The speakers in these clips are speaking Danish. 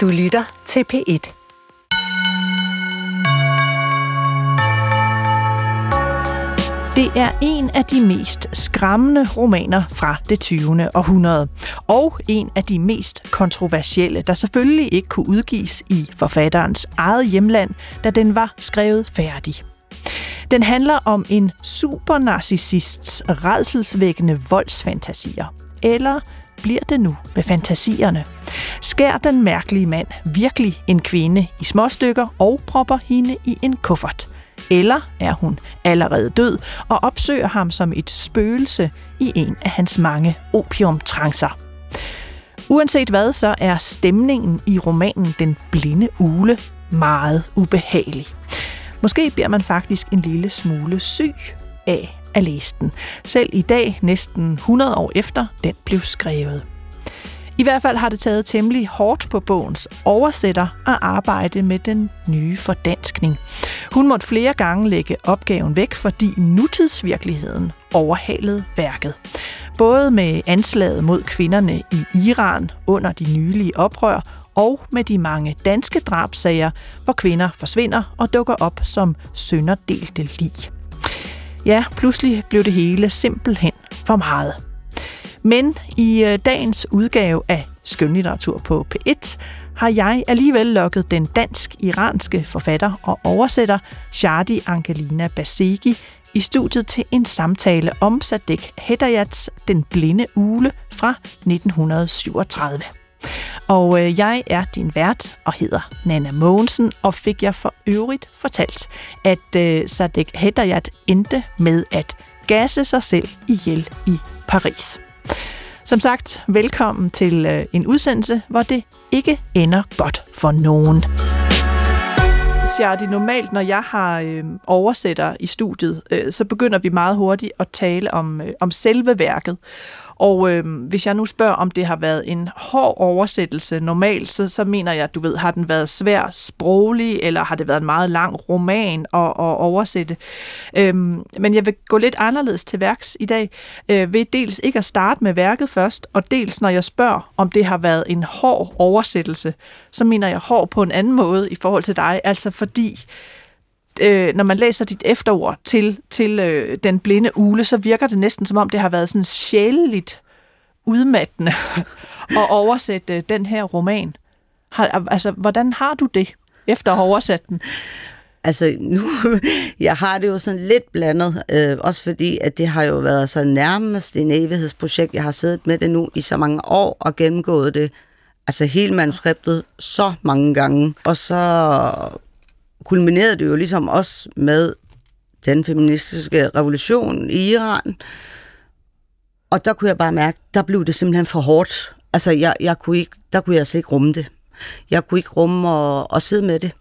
Du lytter til P1. Det er en af de mest skræmmende romaner fra det 20. århundrede, og en af de mest kontroversielle, der selvfølgelig ikke kunne udgives i forfatterens eget hjemland, da den var skrevet færdig. Den handler om en supernarcissists redselsvækkende voldsfantasier. Eller bliver det nu med fantasierne? Skær den mærkelige mand virkelig en kvinde i småstykker og propper hende i en kuffert? Eller er hun allerede død og opsøger ham som et spøgelse i en af hans mange opiumtrancer? Uanset hvad, så er stemningen i romanen Den Blinde Ule meget ubehagelig. Måske bliver man faktisk en lille smule syg af at læse den, selv i dag, næsten 100 år efter den blev skrevet. I hvert fald har det taget temmelig hårdt på bogens oversætter at arbejde med den nye fordanskning. Hun måtte flere gange lægge opgaven væk, fordi nutidsvirkeligheden overhalede værket. Både med anslaget mod kvinderne i Iran under de nylige oprør, og med de mange danske drabsager, hvor kvinder forsvinder og dukker op som sønderdelte lig. Ja, pludselig blev det hele simpelthen for meget. Men i øh, dagens udgave af Skønlitteratur på P1 har jeg alligevel lukket den dansk-iranske forfatter og oversætter Shadi Angelina Basegi i studiet til en samtale om Sadek Hedayats Den Blinde Ule fra 1937. Og øh, jeg er din vært og hedder Nana Mogensen, og fik jeg for øvrigt fortalt, at øh, Sadek Hedayat endte med at gasse sig selv ihjel i Paris. Som sagt, velkommen til øh, en udsendelse, hvor det ikke ender godt for nogen. Sjardi, normalt når jeg har øh, oversætter i studiet, øh, så begynder vi meget hurtigt at tale om, øh, om selve værket. Og øh, hvis jeg nu spørger, om det har været en hård oversættelse normalt, så, så mener jeg, du ved, har den været svær sproglig, eller har det været en meget lang roman at, at oversætte? Øh, men jeg vil gå lidt anderledes til værks i dag, øh, ved dels ikke at starte med værket først, og dels når jeg spørger, om det har været en hård oversættelse, så mener jeg hård på en anden måde i forhold til dig, altså fordi øh, når man læser dit efterord til, til øh, den blinde ule, så virker det næsten som om, det har været sådan sjæleligt udmattende at oversætte den her roman. Har, altså, hvordan har du det, efter at have oversat den? Altså, nu, jeg har det jo sådan lidt blandet, øh, også fordi, at det har jo været så nærmest en evighedsprojekt. Jeg har siddet med det nu i så mange år og gennemgået det, altså hele manuskriptet, så mange gange. Og så kulminerede det jo ligesom også med den feministiske revolution i Iran. Og der kunne jeg bare mærke, der blev det simpelthen for hårdt. Altså, jeg, jeg kunne ikke, der kunne jeg altså ikke rumme det. Jeg kunne ikke rumme at, at sidde med det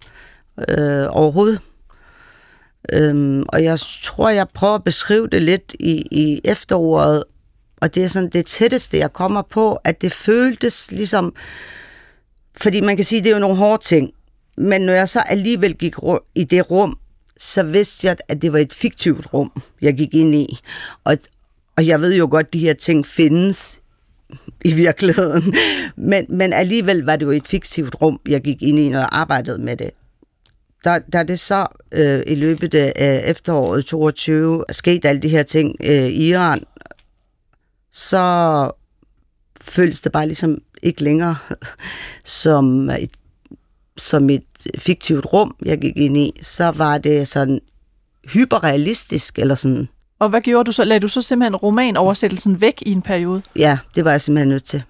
øh, overhovedet. Øhm, og jeg tror, jeg prøver at beskrive det lidt i, i efteråret, og det er sådan det tætteste, jeg kommer på, at det føltes ligesom, fordi man kan sige, det er jo nogle hårde ting, men når jeg så alligevel gik i det rum, så vidste jeg, at det var et fiktivt rum, jeg gik ind i. Og, og jeg ved jo godt, at de her ting findes i virkeligheden. Men, men alligevel var det jo et fiktivt rum, jeg gik ind i, når jeg arbejdede med det. Da, da det så øh, i løbet af efteråret 22 skete alle de her ting øh, i Iran, så føltes det bare ligesom ikke længere som et som et fiktivt rum, jeg gik ind i, så var det sådan hyperrealistisk, eller sådan. Og hvad gjorde du så? Lagde du så simpelthen romanoversættelsen væk i en periode? Ja, det var jeg simpelthen nødt til.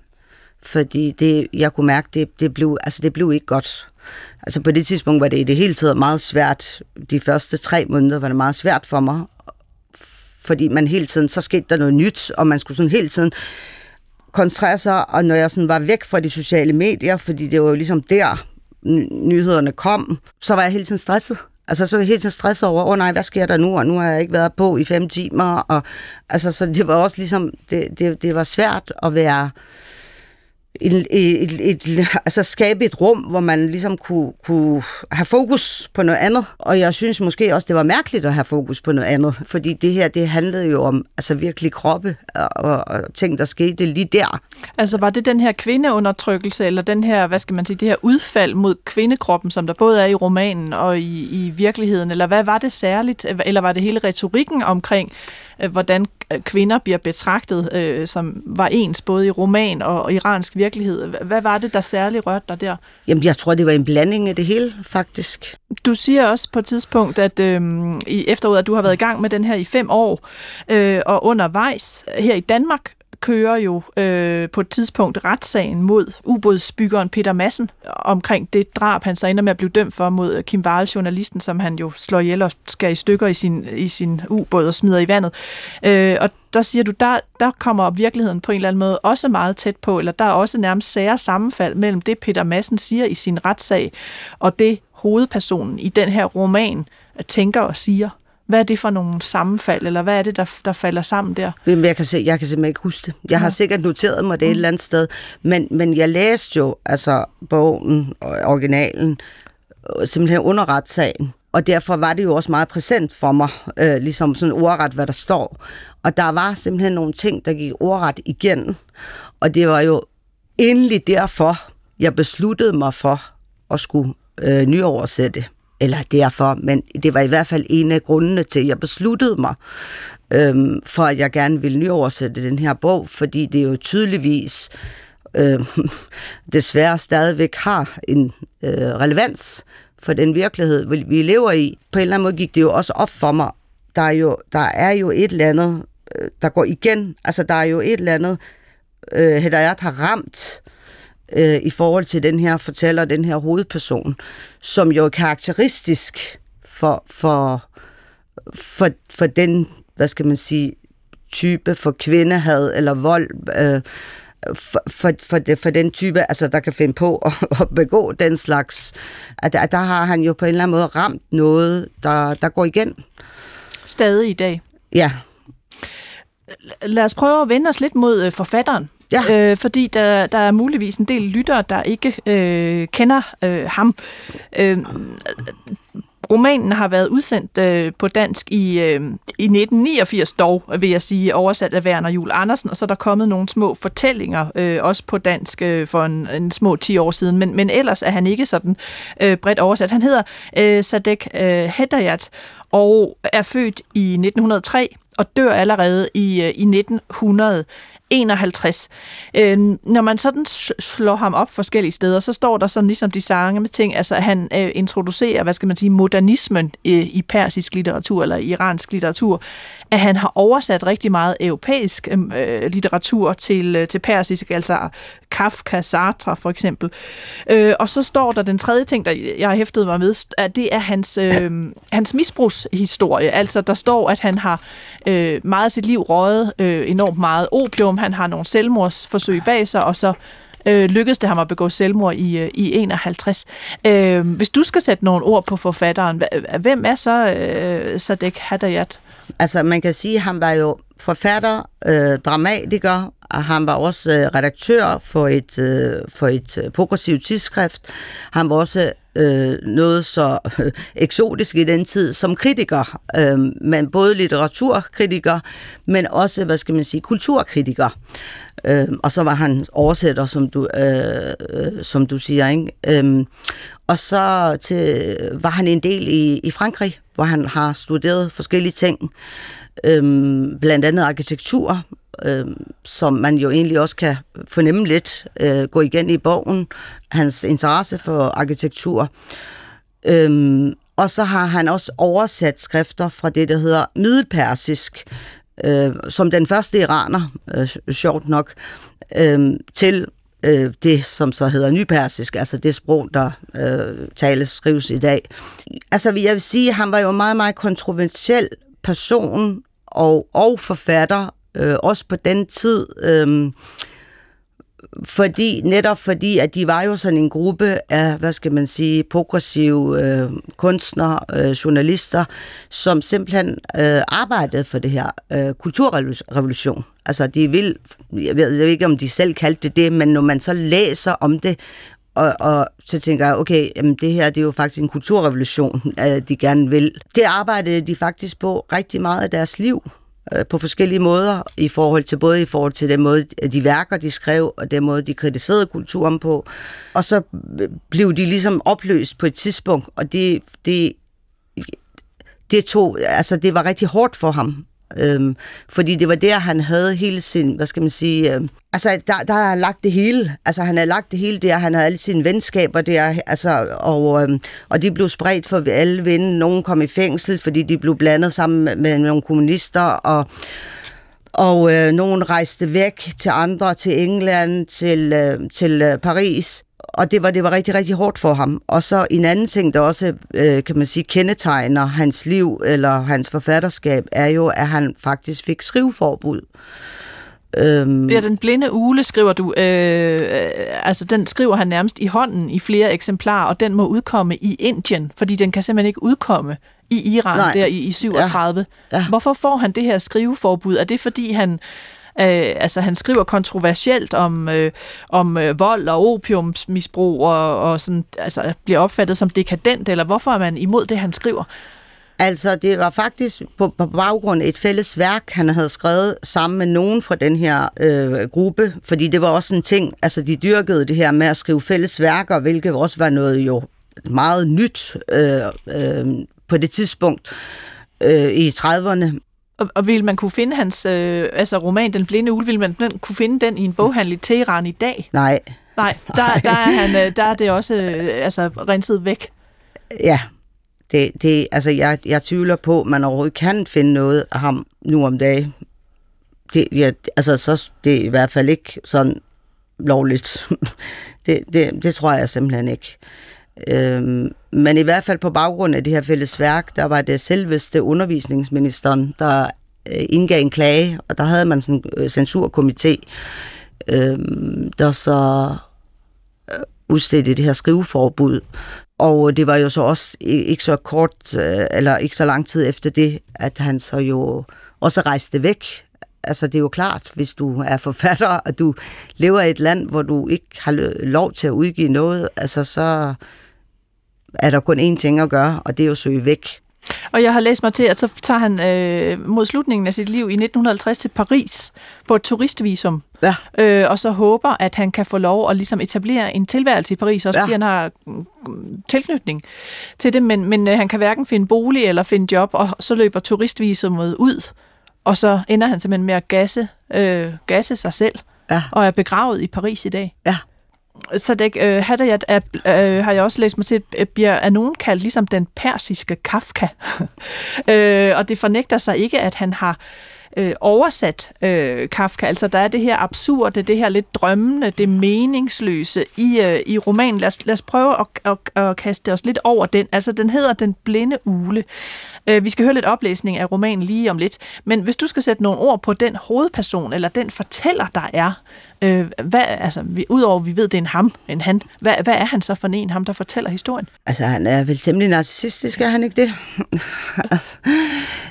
Fordi det, jeg kunne mærke, det, det, blev, altså det blev ikke godt. Altså på det tidspunkt var det i det hele taget meget svært. De første tre måneder var det meget svært for mig. Fordi man hele tiden, så skete der noget nyt, og man skulle sådan hele tiden koncentrere sig, og når jeg sådan var væk fra de sociale medier, fordi det var jo ligesom der, nyhederne kom, så var jeg helt tiden stresset. Altså, så var jeg helt tiden stresset over, åh oh, nej, hvad sker der nu? Og nu har jeg ikke været på i fem timer. Og, altså, så det var også ligesom, det, det, det var svært at være et, et, et, altså skabe et rum, hvor man ligesom kunne, kunne have fokus på noget andet. Og jeg synes måske også, det var mærkeligt at have fokus på noget andet, fordi det her, det handlede jo om altså virkelig kroppe og, og, og ting, der skete lige der. Altså var det den her kvindeundertrykkelse, eller den her, hvad skal man sige, det her udfald mod kvindekroppen, som der både er i romanen og i, i virkeligheden, eller hvad var det særligt, eller var det hele retorikken omkring, øh, hvordan kvinder bliver betragtet, øh, som var ens både i roman og iransk virkelighed. Hvad var det, der særligt rørte dig der? Jamen, jeg tror, det var en blanding af det hele, faktisk. Du siger også på et tidspunkt, at øh, i efteråret, at du har været i gang med den her i fem år, øh, og undervejs her i Danmark, kører jo øh, på et tidspunkt retssagen mod ubådsbyggeren Peter Madsen omkring det drab, han så ender med at blive dømt for mod øh, Kim Wahl, journalisten, som han jo slår ihjel og skærer i stykker i sin, i sin ubåd og smider i vandet. Øh, og der siger du, der, der kommer virkeligheden på en eller anden måde også meget tæt på, eller der er også nærmest sære sammenfald mellem det, Peter Madsen siger i sin retssag, og det hovedpersonen i den her roman tænker og siger. Hvad er det for nogle sammenfald, eller hvad er det, der, der falder sammen der? Jeg kan, se, jeg kan simpelthen ikke huske det. Jeg ja. har sikkert noteret mig det mm. et eller andet sted, men, men jeg læste jo altså bogen, originalen, øh, simpelthen under retssagen. Og derfor var det jo også meget præsent for mig, øh, ligesom sådan ordret, hvad der står. Og der var simpelthen nogle ting, der gik ordret igen. Og det var jo endelig derfor, jeg besluttede mig for at skulle øh, nyoversætte eller derfor, men det var i hvert fald en af grundene til, at jeg besluttede mig øhm, for, at jeg gerne ville nyoversætte den her bog, fordi det jo tydeligvis øh, desværre stadigvæk har en øh, relevans for den virkelighed, vi lever i. På en eller anden måde gik det jo også op for mig. Der er jo, der er jo et eller andet, øh, der går igen. Altså, der er jo et eller andet, øh, Hedayat har ramt, øh, i forhold til den her fortæller, den her hovedperson, som jo er karakteristisk for, for, for, for den, hvad skal man sige, type for kvindehad eller vold, øh, for, for, for, det, for den type, altså der kan finde på at, at begå den slags, at, at der har han jo på en eller anden måde ramt noget, der, der går igen. Stadig i dag. Ja. Lad os prøve at vende os lidt mod øh, forfatteren. Ja. Øh, fordi der, der er muligvis en del lyttere, der ikke øh, kender øh, ham. Øh, romanen har været udsendt øh, på dansk i, øh, i 1989 dog, vil jeg sige, oversat af Werner Jul Andersen, og så er der kommet nogle små fortællinger, øh, også på dansk øh, for en, en små 10 år siden, men, men ellers er han ikke sådan øh, bredt oversat. Han hedder øh, Sadek øh, Hedayat, og er født i 1903 og dør allerede i, øh, i 1900. 51. Øh, når man sådan slår ham op forskellige steder, så står der sådan ligesom de sange med ting, altså han øh, introducerer, hvad skal man sige, modernismen øh, i persisk litteratur eller iransk litteratur at han har oversat rigtig meget europæisk øhm, øh, litteratur til, øh, til persisk, altså Kafka, Sartre for eksempel. Øh, og så står der den tredje ting, der jeg har hæftet mig med, at det er hans, øh, hans misbrugshistorie. Altså der står, at han har øh, meget af sit liv røget øh, enormt meget opium, han har nogle selvmordsforsøg bag sig, og så øh, lykkedes det ham at begå selvmord i, øh, i 51. Øh, hvis du skal sætte nogle ord på forfatteren, hvem er så øh, Sadek Hadayat? Altså, man kan sige, at han var jo forfatter, øh, dramatiker, og han var også øh, redaktør for et, øh, for et øh, progressivt tidsskrift. Han var også øh, noget så øh, eksotisk i den tid som kritiker, øh, men både litteraturkritiker, men også, hvad skal man sige, kulturkritiker. Øh, og så var han oversætter, som du, øh, øh, som du siger. Ikke? Øh, og så til, var han en del i, i Frankrig, hvor han har studeret forskellige ting, øhm, blandt andet arkitektur, øhm, som man jo egentlig også kan fornemme lidt, øh, gå igen i bogen, hans interesse for arkitektur. Øhm, og så har han også oversat skrifter fra det, der hedder middelpersisk, øh, som den første iraner, øh, sjovt nok, øh, til øh, det, som så hedder nypersisk, altså det sprog, der øh, tales, skrives i dag. Altså, jeg vil sige, at han var jo en meget, meget kontroversiel person og, og forfatter, øh, også på den tid. Øh, fordi, netop fordi, at de var jo sådan en gruppe af, hvad skal man sige, progressive øh, kunstnere, øh, journalister, som simpelthen øh, arbejdede for det her øh, kulturrevolution. Altså, de vil, jeg ved, jeg ved ikke, om de selv kaldte det det, men når man så læser om det, og, og så tænker jeg, okay, jamen det her det er jo faktisk en kulturrevolution, øh, de gerne vil. Det arbejdede de faktisk på rigtig meget af deres liv Øh, på forskellige måder, i forhold til både i forhold til den måde, de værker, de skrev, og den måde, de kritiserede kulturen på. Og så øh, blev de ligesom opløst på et tidspunkt, og det, det, det, tog, altså det var rigtig hårdt for ham. Øhm, fordi det var der, han havde hele sin, hvad skal man sige, øhm, altså der, der har han lagt det hele, altså han har lagt det hele der, han havde alle sine venskaber der, altså, og, øhm, og de blev spredt for alle venner. nogen kom i fængsel, fordi de blev blandet sammen med, med nogle kommunister, og og øh, nogen rejste væk til andre, til England, til, øh, til øh, Paris og det var, det var rigtig, rigtig hårdt for ham. Og så en anden ting, der også, øh, kan man sige, kendetegner hans liv eller hans forfatterskab, er jo, at han faktisk fik skriveforbud. Øhm. Ja, den blinde ule skriver du, øh, altså den skriver han nærmest i hånden i flere eksemplarer, og den må udkomme i Indien, fordi den kan simpelthen ikke udkomme i Iran Nej. der i, i 37. Ja. Ja. Hvorfor får han det her skriveforbud? Er det fordi han Øh, altså han skriver kontroversielt om, øh, om øh, vold og opiumsmisbrug og, og sådan, altså, bliver opfattet som dekadent, eller hvorfor er man imod det, han skriver? Altså, det var faktisk på, på baggrund af et fælles værk, han havde skrevet sammen med nogen fra den her øh, gruppe, fordi det var også en ting, altså de dyrkede det her med at skrive fælles værker, hvilket også var noget jo meget nyt øh, øh, på det tidspunkt øh, i 30'erne. Og, og vil man kunne finde hans øh, altså roman Den Blinde Ule, vil man kunne finde den i en boghandel i Teheran i dag? Nej. Nej, der, der, er, han, øh, der er det også øh, altså, renset væk. Ja, det, det, altså jeg, jeg tvivler på, at man overhovedet kan finde noget af ham nu om dagen. Det, ja, altså, så, det er i hvert fald ikke sådan lovligt. det, det, det tror jeg simpelthen ikke. Øhm, men i hvert fald på baggrund af det her fælles værk, der var det selveste undervisningsministeren, der øh, indgav en klage, og der havde man sådan en øh, censurkomité, øh, der så øh, udstedte det her skriveforbud. Og det var jo så også ikke så kort, eller ikke så lang tid efter det, at han så jo også rejste væk. Altså det er jo klart, hvis du er forfatter, og du lever i et land, hvor du ikke har lov til at udgive noget, altså så er der kun én ting at gøre, og det er at søge væk. Og jeg har læst mig til, at så tager han øh, mod slutningen af sit liv i 1950 til Paris på et turistvisum. Ja. Øh, og så håber, at han kan få lov at ligesom etablere en tilværelse i Paris, også ja. fordi han har mm, tilknytning til det. Men, men øh, han kan hverken finde bolig eller finde job, og så løber turistvisummet ud. Og så ender han simpelthen med at gasse, øh, gasse sig selv, ja. og er begravet i Paris i dag. Ja så øh, Hadayat jeg, øh, har jeg også læst mig til, bliver af nogen kaldt ligesom den persiske Kafka. øh, og det fornægter sig ikke, at han har øh, oversat øh, Kafka. Altså der er det her absurde, det her lidt drømmende, det meningsløse i, øh, i romanen. Lad os, lad os prøve at, at, at kaste os lidt over den. Altså den hedder Den blinde ule. Øh, vi skal høre lidt oplæsning af romanen lige om lidt. Men hvis du skal sætte nogle ord på den hovedperson, eller den fortæller, der er, øh, hvad, altså, vi, udover at vi ved, det er en ham, en han, hvad, hvad er han så for en, ham der fortæller historien? Altså, han er vel temmelig narcissistisk, er han ikke det? altså,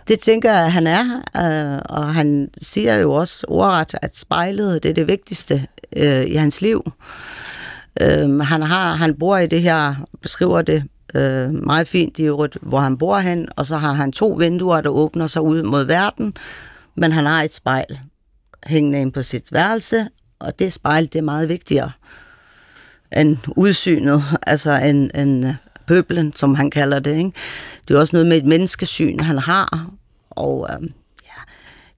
det tænker jeg, han er, øh, og han siger jo også ordret, at spejlet, det er det vigtigste øh, i hans liv. Øh, han, har, han bor i det her, beskriver det øh, meget fint i øvrigt, hvor han bor hen, og så har han to vinduer, der åbner sig ud mod verden, men han har et spejl hængende ind på sit værelse, og det spejl, det er meget vigtigere end udsynet, altså en, en pøblen, som han kalder det. Ikke? Det er også noget med et menneskesyn, han har, og øh, ja,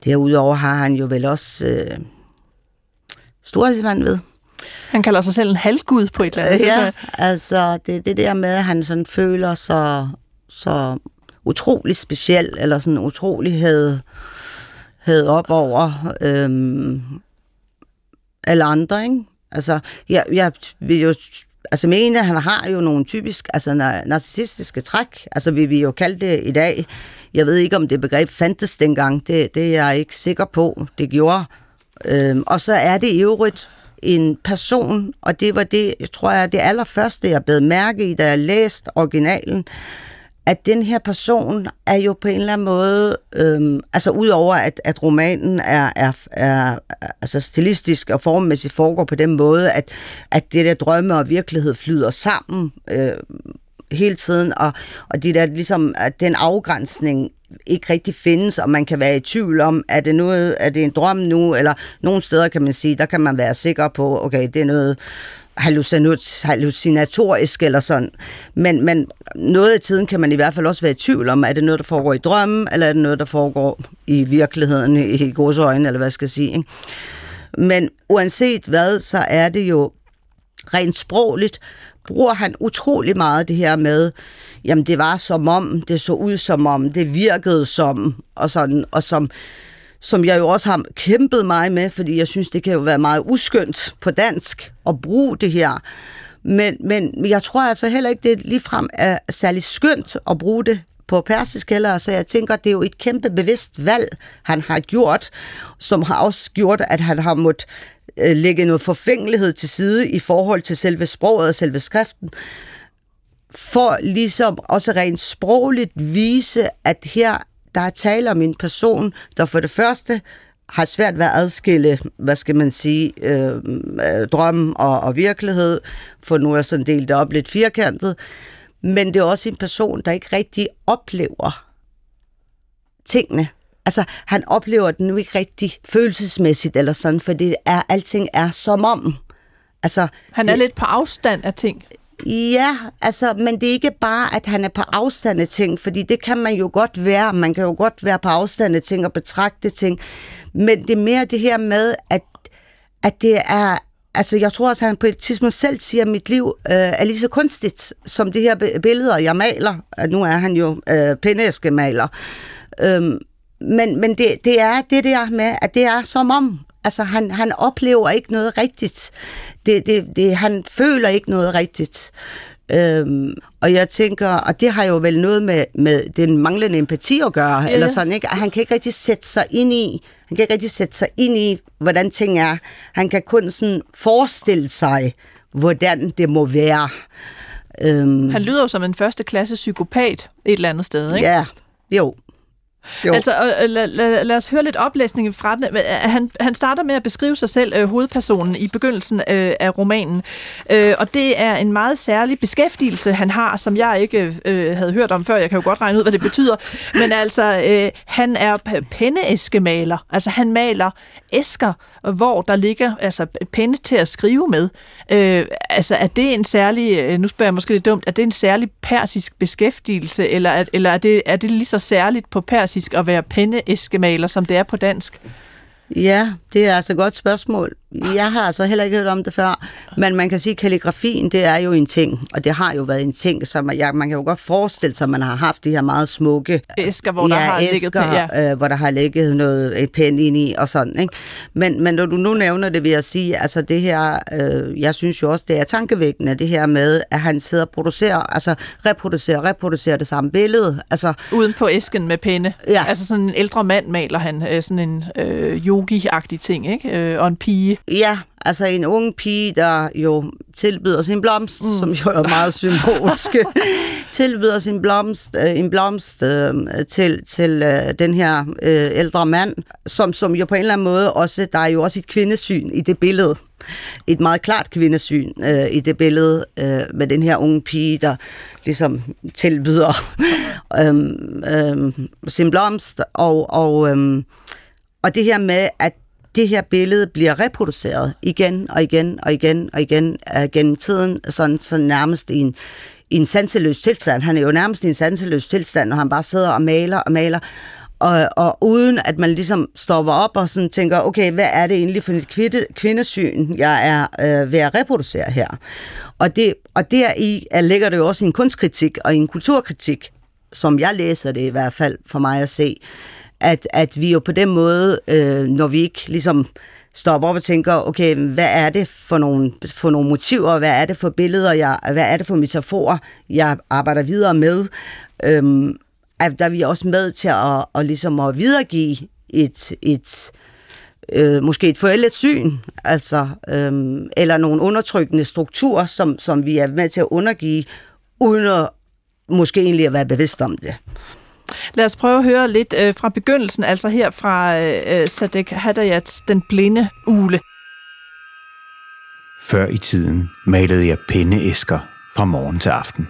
derudover har han jo vel også øh, storhedsvand ved. Han kalder sig selv en halvgud på et eller andet Ja, altså det, det der med, at han sådan føler sig så utrolig speciel, eller sådan utrolighed havde op over øhm, alle andre, ikke? Altså, jeg, jeg vil jo altså mene, at han har jo nogle typisk altså narcissistiske træk, altså vi vil jo kalde det i dag. Jeg ved ikke, om det begreb fandtes dengang, det, det er jeg ikke sikker på, det gjorde. Øhm, og så er det i øvrigt en person, og det var det, jeg tror jeg, det allerførste, jeg blev mærke i, da jeg læste originalen, at den her person er jo på en eller anden måde, øhm, altså udover at, at romanen er, er, er altså stilistisk og formmæssigt foregår på den måde, at, at det der drømme og virkelighed flyder sammen øh, hele tiden, og, og det der ligesom, at den afgrænsning ikke rigtig findes, og man kan være i tvivl om, er det, noget, er det en drøm nu, eller nogle steder kan man sige, der kan man være sikker på, okay, det er noget hallucinatorisk eller sådan. Men, men noget af tiden kan man i hvert fald også være i tvivl om, er det noget, der foregår i drømmen, eller er det noget, der foregår i virkeligheden, i øjne, eller hvad skal jeg sige. Ikke? Men uanset hvad, så er det jo rent sprogligt, bruger han utrolig meget det her med, jamen det var som om, det så ud som om, det virkede som, og sådan, og som, som jeg jo også har kæmpet mig med, fordi jeg synes, det kan jo være meget uskyndt på dansk at bruge det her. Men, men jeg tror altså heller ikke, det ligefrem er særlig skønt at bruge det på persisk heller, så jeg tænker, det er jo et kæmpe bevidst valg, han har gjort, som har også gjort, at han har måttet øh, lægge noget forfængelighed til side i forhold til selve sproget og selve skriften, for ligesom også rent sprogligt vise, at her der er tale om en person, der for det første har svært ved at adskille, hvad skal man sige, øh, øh, drøm og, og virkelighed, for nu er sådan delt op lidt firkantet, men det er også en person, der ikke rigtig oplever tingene. Altså, han oplever den nu ikke rigtig følelsesmæssigt eller sådan, for det er, alting er som om. Altså, han er det, lidt på afstand af ting. Ja, altså, men det er ikke bare, at han er på afstand af ting, fordi det kan man jo godt være. Man kan jo godt være på afstand af ting og betragte ting. Men det er mere det her med, at, at det er... Altså, jeg tror også, at han på et tidspunkt selv siger, at mit liv øh, er lige så kunstigt, som det her billeder, jeg maler. Øh, nu er han jo øh, pænæskemaler. Øhm, men men det, det er det der med, at det er som om, Altså, han, han oplever ikke noget rigtigt. Det, det, det, han føler ikke noget rigtigt. Øhm, og jeg tænker, og det har jo vel noget med, med den manglende empati at gøre, ja. eller sådan, ikke? Han kan ikke rigtig sætte sig ind i, han kan ikke rigtig sætte sig ind i, hvordan ting er. Han kan kun sådan forestille sig, hvordan det må være. Øhm, han lyder jo som en første klasse psykopat et eller andet sted, ikke? Ja, jo. Jo. Altså, lad, lad, lad os høre lidt oplæsning fra den. Øh, han, han starter med at beskrive sig selv, øh, hovedpersonen, i begyndelsen øh, af romanen. Øh, og det er en meget særlig beskæftigelse, han har, som jeg ikke øh, havde hørt om før. Jeg kan jo godt regne ud, hvad det betyder. Men altså, øh, han er penneæskemaler. Altså, han maler æsker, hvor der ligger altså, penne til at skrive med. Øh, altså, er det en særlig, øh, nu spørger jeg måske lidt dumt, er det en særlig persisk beskæftigelse, eller, eller er, det, er det lige så særligt på persisk at være penneæskemaler, som det er på dansk? Ja, det er altså et godt spørgsmål. Jeg har altså heller ikke hørt om det før, men man kan sige, at kalligrafien, det er jo en ting, og det har jo været en ting, så man, ja, man kan jo godt forestille sig, at man har haft de her meget smukke æsker, hvor ja, der har æsker, ligget ja. øh, hvor der har ligget noget et pen ind i og sådan, ikke? Men, men når du nu nævner det, vil jeg sige, altså det her, øh, jeg synes jo også, det er tankevækkende, det her med, at han sidder og producerer, altså reproducerer, reproducerer det samme billede. Altså, Uden på æsken med penne. Ja. Altså sådan en ældre mand maler han, øh, sådan en øh, yogi-agtig ting, ikke? Øh, og en pige. Ja, altså en ung pige, der jo tilbyder sin blomst, mm. som jo er meget symbolsk, tilbyder sin blomst, øh, en blomst øh, til, til øh, den her øh, ældre mand, som, som jo på en eller anden måde også, der er jo også et kvindesyn i det billede. Et meget klart kvindesyn øh, i det billede øh, med den her unge pige, der ligesom tilbyder øh, øh, sin blomst, og, og, øh, og det her med, at det her billede bliver reproduceret igen og igen og igen og igen uh, gennem tiden, sådan, sådan nærmest i en, i en sanseløs tilstand. Han er jo nærmest i en sanseløs tilstand, når han bare sidder og maler og maler, og, og uden at man ligesom stopper op og sådan tænker, okay, hvad er det egentlig for et kvinde, kvindesyn, jeg er øh, ved at reproducere her? Og, det, og deri øh, ligger det jo også en kunstkritik og en kulturkritik, som jeg læser det i hvert fald for mig at se, at, at vi jo på den måde, øh, når vi ikke ligesom stopper op og tænker, okay, hvad er det for nogle, for nogle motiver, hvad er det for billeder, jeg, hvad er det for metaforer, jeg arbejder videre med, øhm, at der er vi også med til at, at, ligesom at videregive et, et, øh, måske et forældet syn, altså, øh, eller nogle undertrykkende strukturer, som, som vi er med til at undergive, uden at måske egentlig at være bevidst om det. Lad os prøve at høre lidt øh, fra begyndelsen, altså her fra øh, øh Sadek Hadayats Den Blinde Ule. Før i tiden malede jeg penneæsker fra morgen til aften.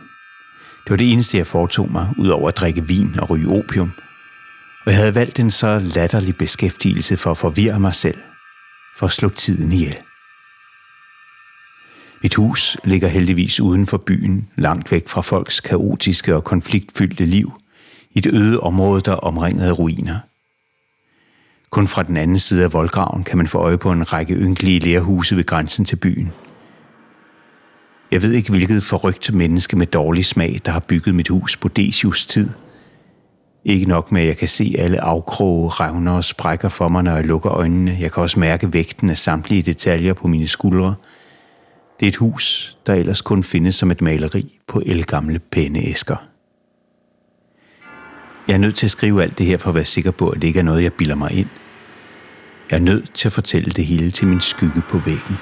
Det var det eneste, jeg foretog mig, udover at drikke vin og ryge opium. Og jeg havde valgt en så latterlig beskæftigelse for at forvirre mig selv, for at slå tiden ihjel. Mit hus ligger heldigvis uden for byen, langt væk fra folks kaotiske og konfliktfyldte liv, i et øde område, der er omringet af ruiner. Kun fra den anden side af voldgraven kan man få øje på en række ynkelige lærhuse ved grænsen til byen. Jeg ved ikke, hvilket forrygt menneske med dårlig smag, der har bygget mit hus på Decius tid. Ikke nok med, at jeg kan se alle afkroge, revner og sprækker for mig, når jeg lukker øjnene. Jeg kan også mærke vægten af samtlige detaljer på mine skuldre. Det er et hus, der ellers kun findes som et maleri på elgamle pæneæsker. Jeg er nødt til at skrive alt det her for at være sikker på, at det ikke er noget, jeg bilder mig ind. Jeg er nødt til at fortælle det hele til min skygge på væggen.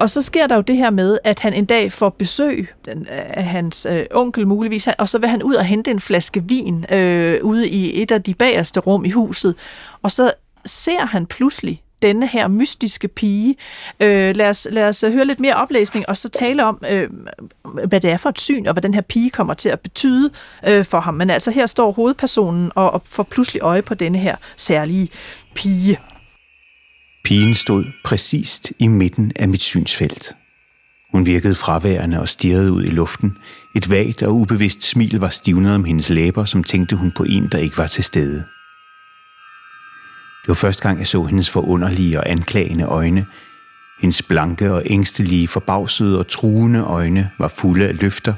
Og så sker der jo det her med, at han en dag får besøg øh, af hans øh, onkel muligvis, og så vil han ud og hente en flaske vin øh, ude i et af de bagerste rum i huset. Og så ser han pludselig denne her mystiske pige. Øh, lad, os, lad os øh, høre lidt mere oplæsning, og så tale om, øh, hvad det er for et syn, og hvad den her pige kommer til at betyde øh, for ham. Men altså her står hovedpersonen og, og får pludselig øje på denne her særlige pige. Pigen stod præcist i midten af mit synsfelt. Hun virkede fraværende og stirrede ud i luften. Et vagt og ubevidst smil var stivnet om hendes læber, som tænkte hun på en, der ikke var til stede. Det var første gang, jeg så hendes forunderlige og anklagende øjne. Hendes blanke og ængstelige, forbavsede og truende øjne var fulde af løfter,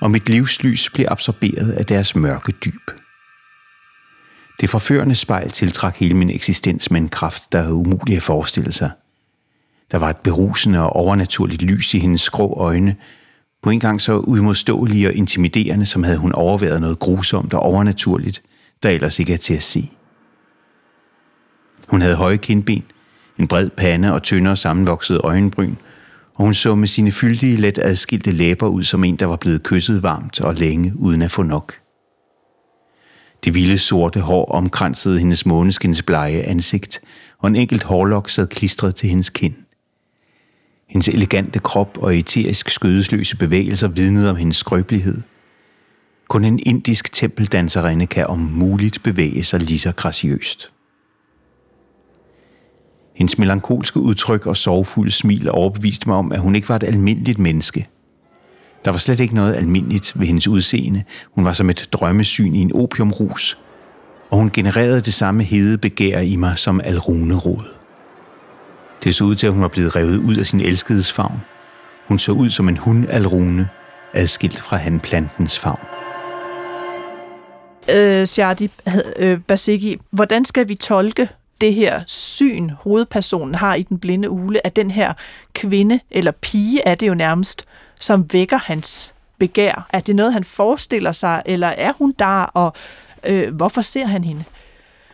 og mit livslys blev absorberet af deres mørke dyb. Det forførende spejl tiltrak hele min eksistens med en kraft, der er umulig at forestille sig. Der var et berusende og overnaturligt lys i hendes skrå øjne, på en gang så uimodståelige og intimiderende, som havde hun overværet noget grusomt og overnaturligt, der ellers ikke er til at se. Hun havde høje kindben, en bred pande og tyndere sammenvoksede øjenbryn, og hun så med sine fyldige, let adskilte læber ud som en, der var blevet kysset varmt og længe uden at få nok. Det vilde sorte hår omkransede hendes måneskinsblege ansigt, og en enkelt hårlok sad klistret til hendes kind. Hendes elegante krop og eterisk skødesløse bevægelser vidnede om hendes skrøbelighed. Kun en indisk tempeldanserinde kan om muligt bevæge sig lige så graciøst. Hendes melankolske udtryk og sorgfulde smil overbeviste mig om, at hun ikke var et almindeligt menneske. Der var slet ikke noget almindeligt ved hendes udseende. Hun var som et drømmesyn i en opiumrus, og hun genererede det samme hede begær i mig som Alrune Rod. Det så ud til, at hun var blevet revet ud af sin elskedes favn. Hun så ud som en hund alrune, adskilt fra hanplantens favn. Øh, Shadi øh, Basiki, hvordan skal vi tolke det her syn, hovedpersonen har i den blinde ule, af den her kvinde, eller pige er det jo nærmest, som vækker hans begær. Er det noget, han forestiller sig, eller er hun der, og øh, hvorfor ser han hende?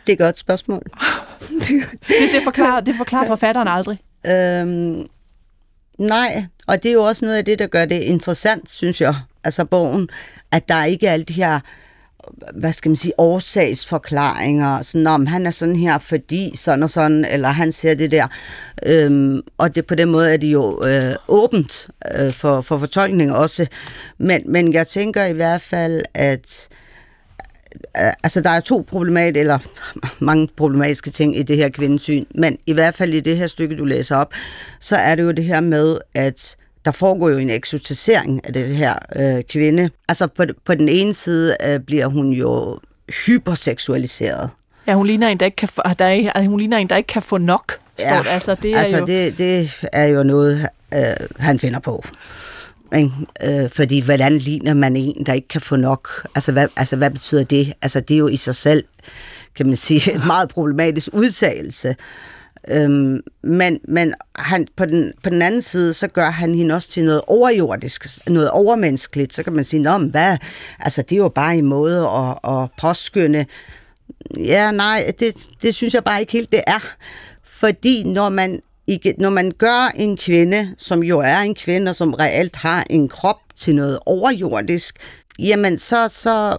Det er et godt spørgsmål. det, det, forklarer, det forklarer forfatteren aldrig. Øhm, nej, og det er jo også noget af det, der gør det interessant, synes jeg, altså bogen, at der ikke er alle de her hvad skal man sige, årsagsforklaringer, sådan om han er sådan her, fordi sådan og sådan, eller han ser det der. Øhm, og det på den måde er det jo øh, åbent øh, for, for fortolkning også. Men, men jeg tænker i hvert fald, at øh, altså der er to problematiske, eller mange problematiske ting i det her kvindesyn, men i hvert fald i det her stykke, du læser op, så er det jo det her med, at der foregår jo en eksotisering af det her øh, kvinde. Altså på, på den ene side øh, bliver hun jo hyperseksualiseret. Ja, hun ligner en, der ikke kan få, der er, hun ligner en, der ikke kan få nok. Ja, det. Altså, det er altså jo... det, det er jo noget, øh, han finder på. Ikke? Øh, fordi hvordan ligner man en, der ikke kan få nok? Altså hvad, altså, hvad betyder det? Altså, det er jo i sig selv, kan man sige, en meget problematisk udtalelse. Øhm, men men han, på, den, på den anden side, så gør han hende også til noget overjordisk, noget overmenneskeligt. Så kan man sige, Nå, men hvad? Altså, det er jo bare en måde at, at påskynde Ja, nej, det, det synes jeg bare ikke helt, det er. Fordi når man, ikke, når man gør en kvinde, som jo er en kvinde, og som reelt har en krop til noget overjordisk, jamen så, så,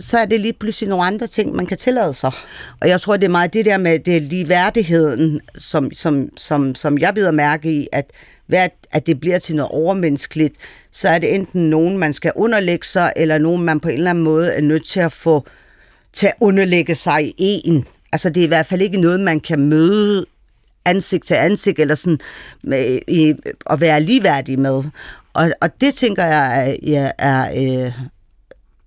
så er det lige pludselig nogle andre ting, man kan tillade sig. Og jeg tror, det er meget det der med det ligeværdigheden, som, som, som, som jeg bider mærke i, at hvad, at det bliver til noget overmenneskeligt, så er det enten nogen, man skal underlægge sig, eller nogen, man på en eller anden måde er nødt til at få til at underlægge sig i en. Altså det er i hvert fald ikke noget, man kan møde ansigt til ansigt, eller sådan med, i, at være ligeværdig med. Og, og det tænker jeg er, er, er,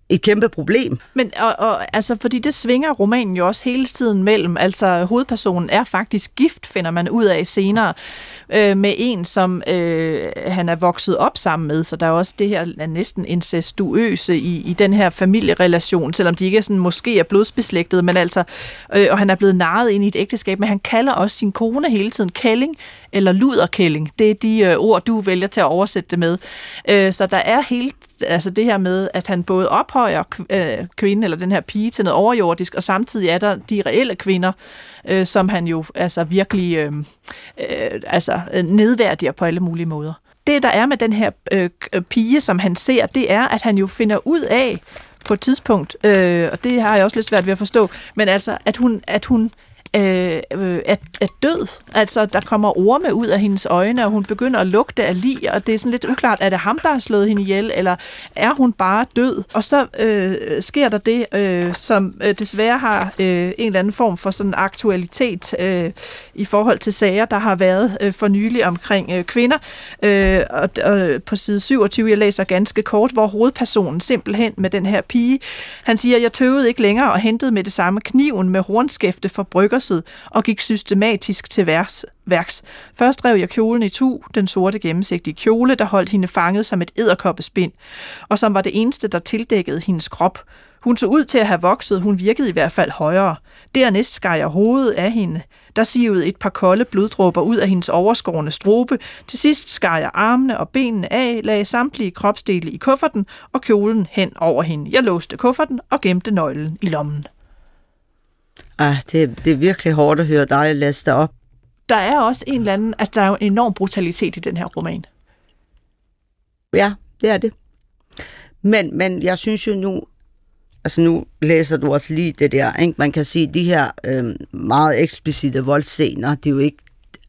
et kæmpe problem. Men og, og, altså, fordi det svinger romanen jo også hele tiden mellem. Altså hovedpersonen er faktisk gift, finder man ud af senere, øh, med en, som øh, han er vokset op sammen med. Så der er også det her næsten incestuøse i, i den her familierelation, selvom de ikke er sådan, måske er blodsbeslægtede, men altså, øh, og han er blevet narret ind i et ægteskab, men han kalder også sin kone hele tiden Kælling, eller luderkælling. Det er de øh, ord, du vælger til at oversætte det med. Øh, så der er helt altså det her med, at han både ophøjer øh, kvinden, eller den her pige, til noget overjordisk, og samtidig er der de reelle kvinder, øh, som han jo altså virkelig øh, øh, altså, øh, nedværdiger på alle mulige måder. Det, der er med den her øh, øh, pige, som han ser, det er, at han jo finder ud af på et tidspunkt, øh, og det har jeg også lidt svært ved at forstå, men altså, at hun, at hun Øh, øh, er, er død. Altså, der kommer orme ud af hendes øjne, og hun begynder at lugte af lig, og det er sådan lidt uklart, er det ham, der har slået hende ihjel, eller er hun bare død? Og så øh, sker der det, øh, som øh, desværre har øh, en eller anden form for sådan aktualitet øh, i forhold til sager, der har været øh, for nylig omkring øh, kvinder. Øh, og, og på side 27, jeg læser ganske kort, hvor hovedpersonen simpelthen med den her pige, han siger, jeg tøvede ikke længere og hentede med det samme kniven med hornskæfte for brygger kurset og gik systematisk til værks. værks. Først rev jeg kjolen i tu, den sorte gennemsigtige kjole, der holdt hende fanget som et edderkoppespind, og som var det eneste, der tildækkede hendes krop. Hun så ud til at have vokset, hun virkede i hvert fald højere. Dernæst skar jeg hovedet af hende. Der sivede et par kolde bloddråber ud af hendes overskårende strobe. Til sidst skar jeg armene og benene af, lagde samtlige kropsdele i kufferten og kjolen hen over hende. Jeg låste kufferten og gemte nøglen i lommen. Ah, det, det er virkelig hårdt at høre dig læse det op. Der er også en eller anden, altså der er jo en enorm brutalitet i den her roman. Ja, det er det. Men, men jeg synes jo nu, altså nu læser du også lige det der, ikke? man kan sige, de her øh, meget eksplicite voldscener, det er jo ikke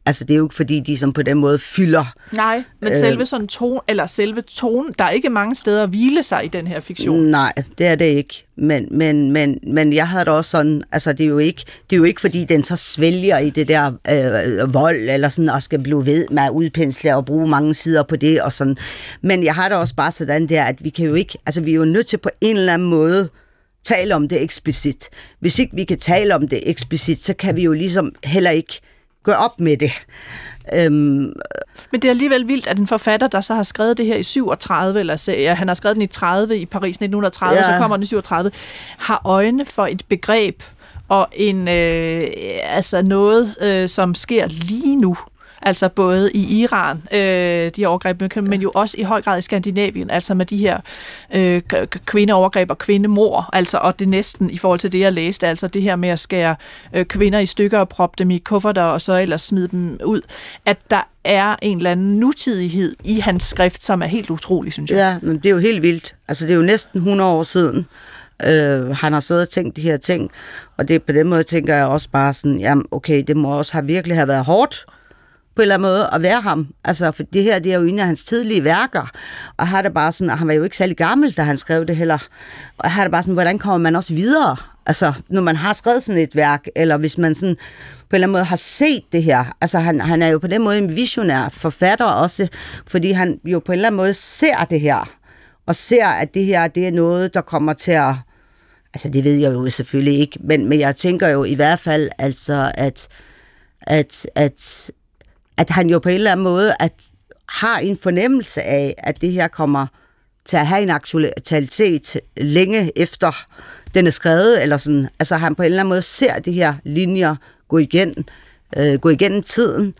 Altså, det er jo ikke fordi, de som på den måde fylder. Nej, men øh, selve sådan tone, eller selve tone, der er ikke mange steder at hvile sig i den her fiktion. Nej, det er det ikke. Men, men, men, men jeg havde det også sådan, altså det er jo ikke, det er jo ikke fordi, den så svælger i det der øh, vold, eller sådan, og skal blive ved med at udpensle og bruge mange sider på det, og sådan. Men jeg har det også bare sådan der, at vi kan jo ikke, altså vi er jo nødt til på en eller anden måde, tale om det eksplicit. Hvis ikke vi kan tale om det eksplicit, så kan vi jo ligesom heller ikke gøre op med det. Øhm, Men det er alligevel vildt, at en forfatter, der så har skrevet det her i 37, eller ja, han har skrevet den i 30 i Paris 1930, ja. så kommer den i 37, har øjne for et begreb og en øh, altså noget, øh, som sker lige nu altså både i Iran, øh, de overgreb, men jo også i høj grad i Skandinavien, altså med de her øh, kvindeovergreb og kvindemor, altså, og det næsten i forhold til det, jeg læste, altså det her med at skære øh, kvinder i stykker og proppe dem i kufferter, og så ellers smide dem ud, at der er en eller anden nutidighed i hans skrift, som er helt utrolig, synes jeg. Ja, men det er jo helt vildt. Altså, det er jo næsten 100 år siden, øh, han har siddet og tænkt de her ting, og det på den måde tænker jeg også bare sådan, jamen okay, det må også have virkelig have været hårdt, på en eller anden måde at være ham. Altså, for det her, det er jo en af hans tidlige værker. Og har det bare sådan, og han var jo ikke særlig gammel, da han skrev det heller. Og har det bare sådan, hvordan kommer man også videre? Altså, når man har skrevet sådan et værk, eller hvis man sådan på en eller anden måde har set det her. Altså, han, han er jo på den måde en visionær forfatter også, fordi han jo på en eller anden måde ser det her, og ser, at det her, det er noget, der kommer til at Altså, det ved jeg jo selvfølgelig ikke, men, men jeg tænker jo i hvert fald, altså, at, at, at at han jo på en eller anden måde at har en fornemmelse af, at det her kommer til at have en aktualitet længe efter den er skrevet, eller sådan, altså han på en eller anden måde ser de her linjer gå igen, øh, gå igennem tiden.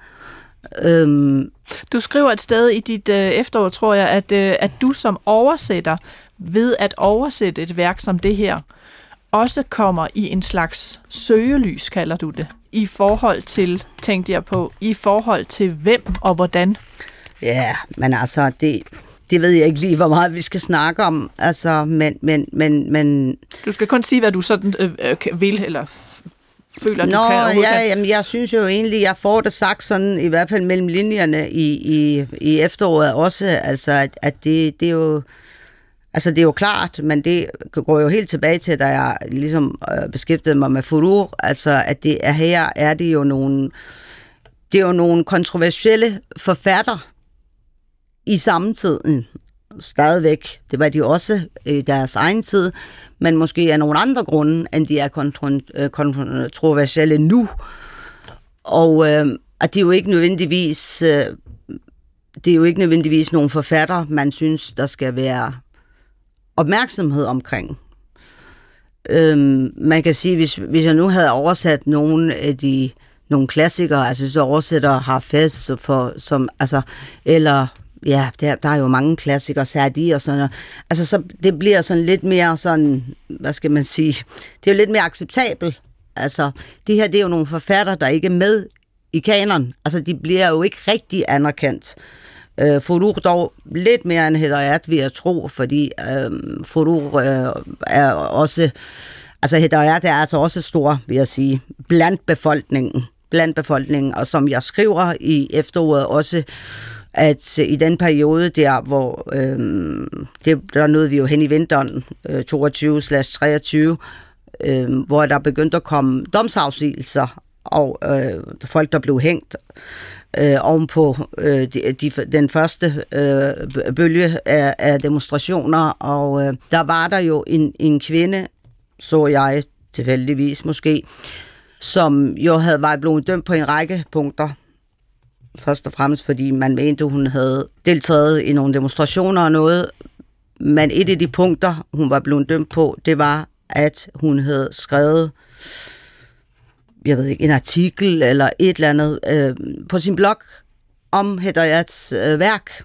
Øhm. Du skriver et sted i dit øh, efterår, tror jeg, at, øh, at du som oversætter ved at oversætte et værk som det her, også kommer i en slags søgelys, kalder du det, i forhold til, tænkte jeg på, i forhold til hvem og hvordan? Ja, men altså, det, det ved jeg ikke lige, hvor meget vi skal snakke om. Altså, men, men, men, men... Du skal kun sige, hvad du sådan øh, øh vil, eller føler, Nå, du kan ja, jamen, jeg synes jo egentlig, jeg får det sagt sådan, i hvert fald mellem linjerne i, i, i efteråret også, altså, at, at det, det er jo... Altså, det er jo klart, men det går jo helt tilbage til, da jeg ligesom øh, beskæftigede mig med Furur, altså, at det er her er det jo nogle, det er jo nogle kontroversielle forfatter i samtiden, stadigvæk. Det var de også i deres egen tid, men måske af nogle andre grunde, end de er øh, kontroversielle nu. Og øh, at det er jo ikke nødvendigvis... Øh, det er jo ikke nødvendigvis nogle forfatter, man synes, der skal være opmærksomhed omkring. Øhm, man kan sige, hvis, hvis jeg nu havde oversat nogle af de nogle klassikere, altså hvis jeg oversætter Hafez for, som, altså, eller ja, der, der er jo mange klassikere, Sadi og sådan noget. Altså, så det bliver sådan lidt mere sådan, hvad skal man sige, det er jo lidt mere acceptabelt. Altså, det her, det er jo nogle forfatter, der ikke er med i kanon. Altså, de bliver jo ikke rigtig anerkendt. Øh, Furur dog lidt mere end Hedayat, vil jeg tro, fordi øh, Furur øh, er også... Altså, Hedayat er altså også stor, vil jeg sige, blandt befolkningen. Blandt befolkningen, og som jeg skriver i efteråret også, at i den periode der, hvor øh, det, der nåede vi jo hen i vinteren øh, 22-23, øh, hvor der begyndte at komme domsafsigelser og øh, folk, der blev hængt øh, ovenpå øh, de, de, den første øh, bølge af, af demonstrationer, og øh, der var der jo en, en kvinde, så jeg tilfældigvis måske, som jo havde været blevet dømt på en række punkter, først og fremmest fordi man mente, hun havde deltaget i nogle demonstrationer og noget. Men et af de punkter, hun var blevet dømt på, det var, at hun havde skrevet jeg ved ikke, en artikel eller et eller andet øh, på sin blog om Hedayats øh, værk.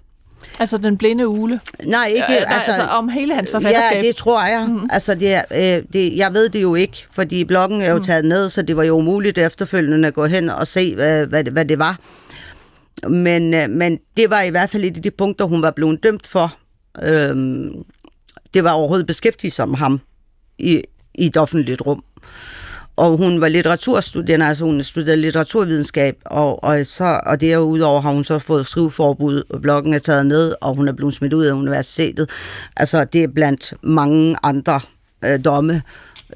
Altså den blinde ule? Nej, ikke. Ja, altså, altså om hele hans forfatterskab? Ja, det tror jeg. Mm-hmm. Altså, det, øh, det, jeg ved det jo ikke, fordi bloggen er jo mm. taget ned, så det var jo umuligt efterfølgende at gå hen og se, hvad, hvad, hvad det var. Men, øh, men det var i hvert fald et af de punkter, hun var blevet dømt for. Øhm, det var overhovedet beskæftiget som ham i, i et offentligt rum. Og hun var litteraturstuderende, altså hun studerede litteraturvidenskab, og, og, så, og derudover har hun så fået skriveforbud, og bloggen er taget ned, og hun er blevet smidt ud af universitetet. Altså det er blandt mange andre øh, domme,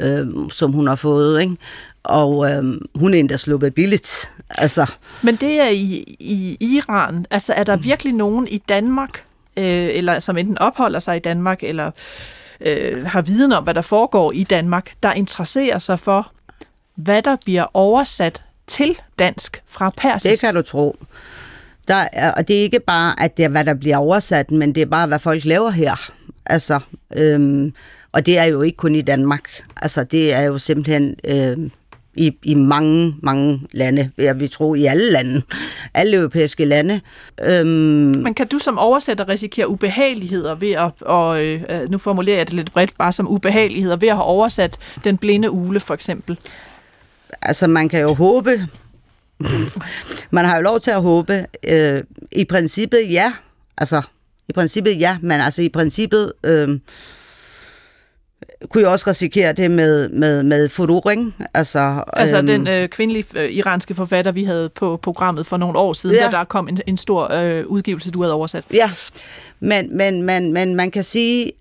øh, som hun har fået, ikke? og øh, hun er endda sluppet billigt. Altså. Men det er i, i Iran. Altså er der mm. virkelig nogen i Danmark, øh, eller som enten opholder sig i Danmark, eller øh, har viden om, hvad der foregår i Danmark, der interesserer sig for, hvad der bliver oversat til dansk fra persisk? Det kan du tro. Der er, og det er ikke bare, at det er, hvad der bliver oversat, men det er bare, hvad folk laver her. Altså, øhm, og det er jo ikke kun i Danmark. Altså, det er jo simpelthen øhm, i, i mange, mange lande, jeg vil tro, i alle lande, alle europæiske lande. Øhm, Men kan du som oversætter risikere ubehageligheder ved at, og øh, nu formulerer jeg det lidt bredt, bare som ubehageligheder, ved at have oversat Den blinde ule for eksempel? Altså, man kan jo håbe, man har jo lov til at håbe. Øh, I princippet, ja. Altså, i princippet, ja, men altså i princippet... Øh, kunne jeg også risikere det med, med, med Fururing. Altså, altså øhm, den øh, kvindelige øh, iranske forfatter, vi havde på programmet for nogle år siden, ja. da der kom en, en stor øh, udgivelse, du havde oversat. Ja, men, men, men, men man kan sige,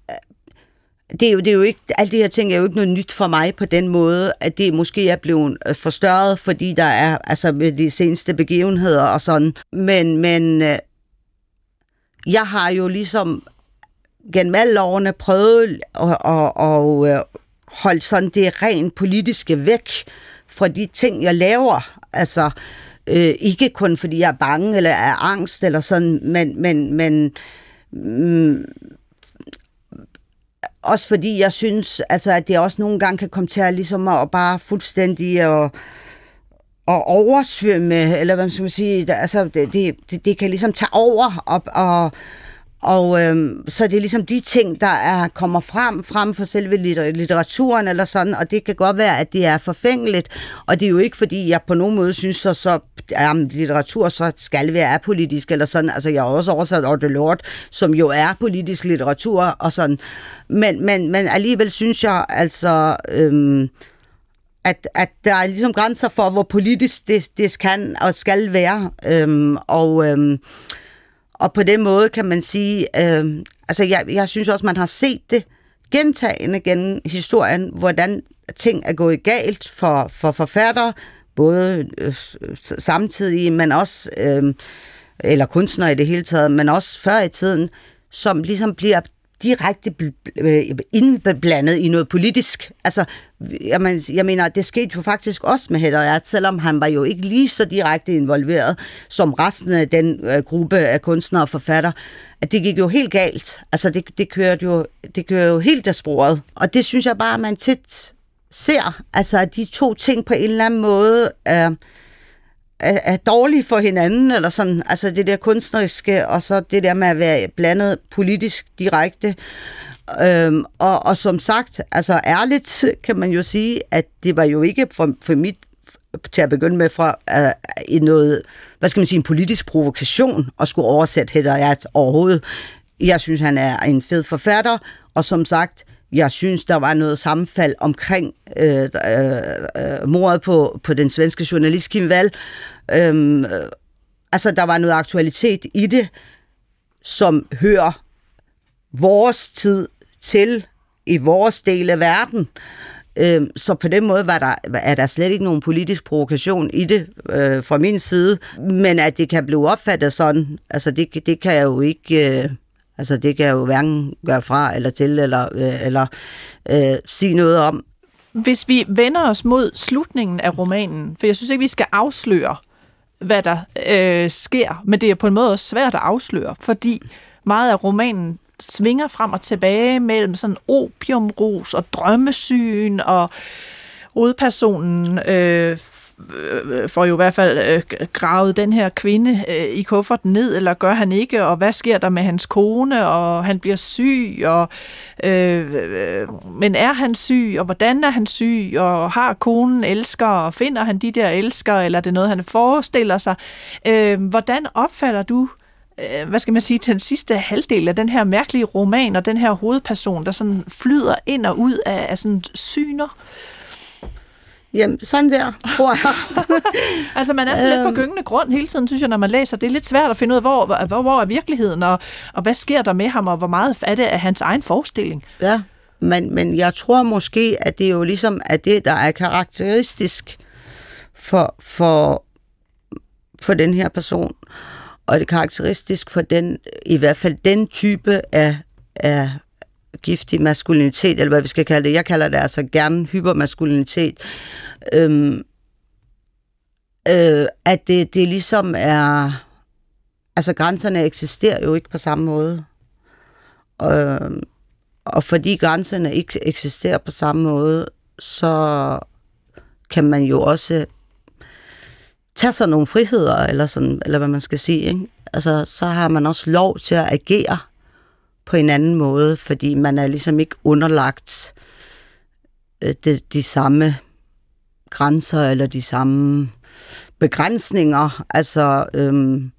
det er jo, det er jo ikke, alt det her ting er jo ikke noget nyt for mig på den måde, at det måske er blevet øh, forstørret, fordi der er altså med de seneste begivenheder og sådan. Men, men øh, jeg har jo ligesom gennem alle årene prøvet at, at, at, at holde sådan det rent politiske væk fra de ting, jeg laver. Altså, øh, ikke kun fordi jeg er bange eller er angst eller sådan, men, men, men mm, også fordi jeg synes, altså, at det også nogle gange kan komme til at, ligesom at bare fuldstændig og, og oversvømme, eller hvad skal man sige, altså, det, det, det kan ligesom tage over og, og og øhm, så det er ligesom de ting, der er kommer frem, frem for selve litteraturen eller sådan, og det kan godt være, at det er forfængeligt, og det er jo ikke, fordi jeg på nogen måde synes, så, så er litteratur så skal være apolitisk eller sådan. Altså, jeg har også oversat Orte Lord, som jo er politisk litteratur og sådan. Men, men, men alligevel synes jeg, altså... Øhm, at, at der er ligesom grænser for, hvor politisk det, det kan og skal være. Øhm, og, øhm, og på den måde kan man sige, øh, altså jeg, jeg synes også, man har set det gentagende gennem historien, hvordan ting er gået galt for, for forfattere, både øh, samtidig, men også, øh, eller kunstnere i det hele taget, men også før i tiden, som ligesom bliver direkte øh, indblandet i noget politisk. Altså, jeg, jeg mener, det skete jo faktisk også med Hedder Ert, selvom han var jo ikke lige så direkte involveret som resten af den øh, gruppe af kunstnere og forfatter, at det gik jo helt galt. Altså, det, det, kørte jo, det kørte jo helt af sporet. Og det synes jeg bare, man tit ser, altså at de to ting på en eller anden måde er, er, er dårlige for hinanden, eller sådan, altså det der kunstneriske, og så det der med at være blandet politisk direkte. Øhm, og, og som sagt, altså ærligt kan man jo sige, at det var jo ikke for, for mit til at begynde med fra uh, i noget, hvad skal man sige, en politisk provokation at skulle oversætte Hedder jeg overhovedet. Jeg synes, han er en fed forfatter, og som sagt, jeg synes, der var noget sammenfald omkring øh, øh, øh, mordet på, på den svenske journalist Kim Wall. Øhm, øh, altså, der var noget aktualitet i det, som hører vores tid til i vores del af verden. Øhm, så på den måde var der, er der slet ikke nogen politisk provokation i det øh, fra min side. Men at det kan blive opfattet sådan, altså det, det kan jeg jo ikke... Øh, Altså det kan jeg jo hverken gøre fra eller til, eller, øh, eller øh, sige noget om. Hvis vi vender os mod slutningen af romanen, for jeg synes ikke, vi skal afsløre, hvad der øh, sker, men det er på en måde også svært at afsløre, fordi meget af romanen svinger frem og tilbage mellem sådan opiumros og drømmesyn, og hovedpersonen øh, øh, får jo i hvert fald øh, gravet den her kvinde øh, i kufferten ned, eller gør han ikke, og hvad sker der med hans kone, og han bliver syg, og øh, øh, men er han syg, og hvordan er han syg, og har konen elsker, og finder han de der elsker, eller er det noget, han forestiller sig? Øh, hvordan opfatter du øh, hvad skal man sige, til den sidste halvdel af den her mærkelige roman, og den her hovedperson, der sådan flyder ind og ud af, af sådan syner? Jamen, sådan der, tror jeg. altså, man er så lidt på øhm. gyngende grund hele tiden, synes jeg, når man læser. Det er lidt svært at finde ud af, hvor, hvor, hvor er virkeligheden, og, og hvad sker der med ham, og hvor meget er det af hans egen forestilling. Ja, men, men jeg tror måske, at det er jo ligesom at det, der er karakteristisk for, for, for den her person. Og det er karakteristisk for den, i hvert fald den type af, af giftig maskulinitet, eller hvad vi skal kalde det. Jeg kalder det altså gerne hypermaskulinitet. Øhm, øh, at det, det ligesom er... Altså, grænserne eksisterer jo ikke på samme måde. Og, og fordi grænserne ikke eksisterer på samme måde, så kan man jo også tage sig nogle friheder, eller, sådan, eller hvad man skal sige. Ikke? Altså, så har man også lov til at agere på en anden måde, fordi man er ligesom ikke underlagt øh, de, de samme grænser eller de samme begrænsninger, altså, øhm,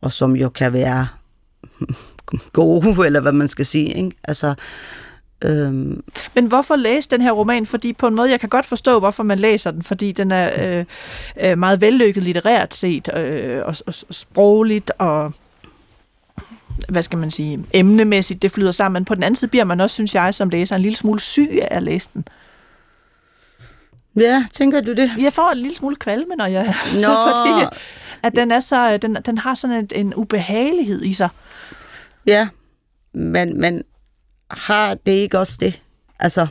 og som jo kan være gode, eller hvad man skal sige. Ikke? Altså, øhm. Men hvorfor læse den her roman? Fordi på en måde, jeg kan godt forstå, hvorfor man læser den, fordi den er øh, øh, meget vellykket litterært set, øh, og, og, og sprogligt, og hvad skal man sige, emnemæssigt, det flyder sammen. På den anden side bliver man også, synes jeg, som læser, en lille smule syg af at læse den. Ja, tænker du det? Jeg får en lille smule kvalme, når jeg... Nå. Så fordi, at den, er så, den, den har sådan en, en ubehagelighed i sig. Ja, men, men har det ikke også det? Altså,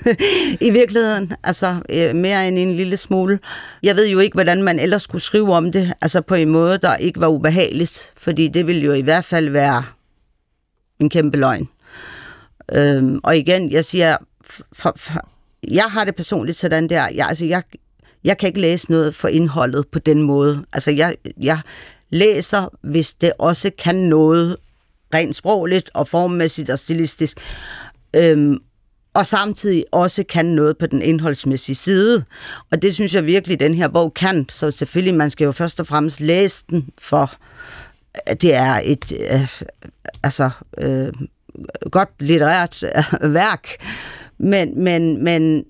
i virkeligheden, altså øh, mere end en lille smule. Jeg ved jo ikke, hvordan man ellers skulle skrive om det, altså på en måde, der ikke var ubehageligt, fordi det ville jo i hvert fald være en kæmpe løgn. Øhm, og igen, jeg siger, for, for, jeg har det personligt sådan der, jeg, altså jeg, jeg kan ikke læse noget for indholdet på den måde. Altså jeg, jeg læser, hvis det også kan noget rent sprogligt og formmæssigt og stilistisk. Øhm, og samtidig også kan noget på den indholdsmæssige side. Og det synes jeg virkelig, den her bog kan. Så selvfølgelig, man skal jo først og fremmest læse den, for det er et øh, altså, øh, godt litterært øh, værk. Men, men, men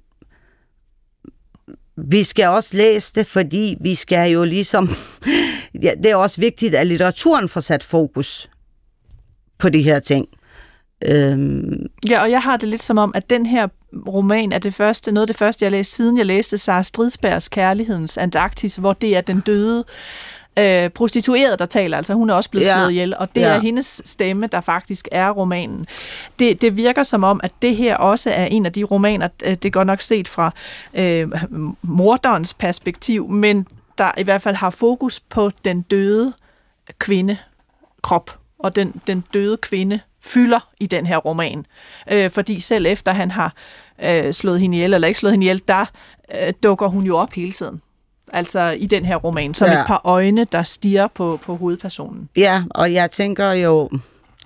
vi skal også læse det, fordi vi skal jo ligesom... ja, det er også vigtigt, at litteraturen får sat fokus på de her ting. Øhm. Ja, og jeg har det lidt som om, at den her roman er det første, noget af det første, jeg læste, siden jeg læste Sara Stridsbergs Kærlighedens Antarktis, hvor det er den døde øh, prostitueret, der taler. Altså hun er også blevet ja. slået ihjel, og det ja. er hendes stemme, der faktisk er romanen. Det, det virker som om, at det her også er en af de romaner, øh, det er godt nok set fra øh, morderens perspektiv, men der i hvert fald har fokus på den døde kvinde krop og den, den døde kvinde fylder i den her roman. Øh, fordi selv efter han har øh, slået hende ihjel, eller ikke slået hende ihjel, der øh, dukker hun jo op hele tiden. Altså i den her roman, som ja. et par øjne, der stiger på, på hovedpersonen. Ja, og jeg tænker jo,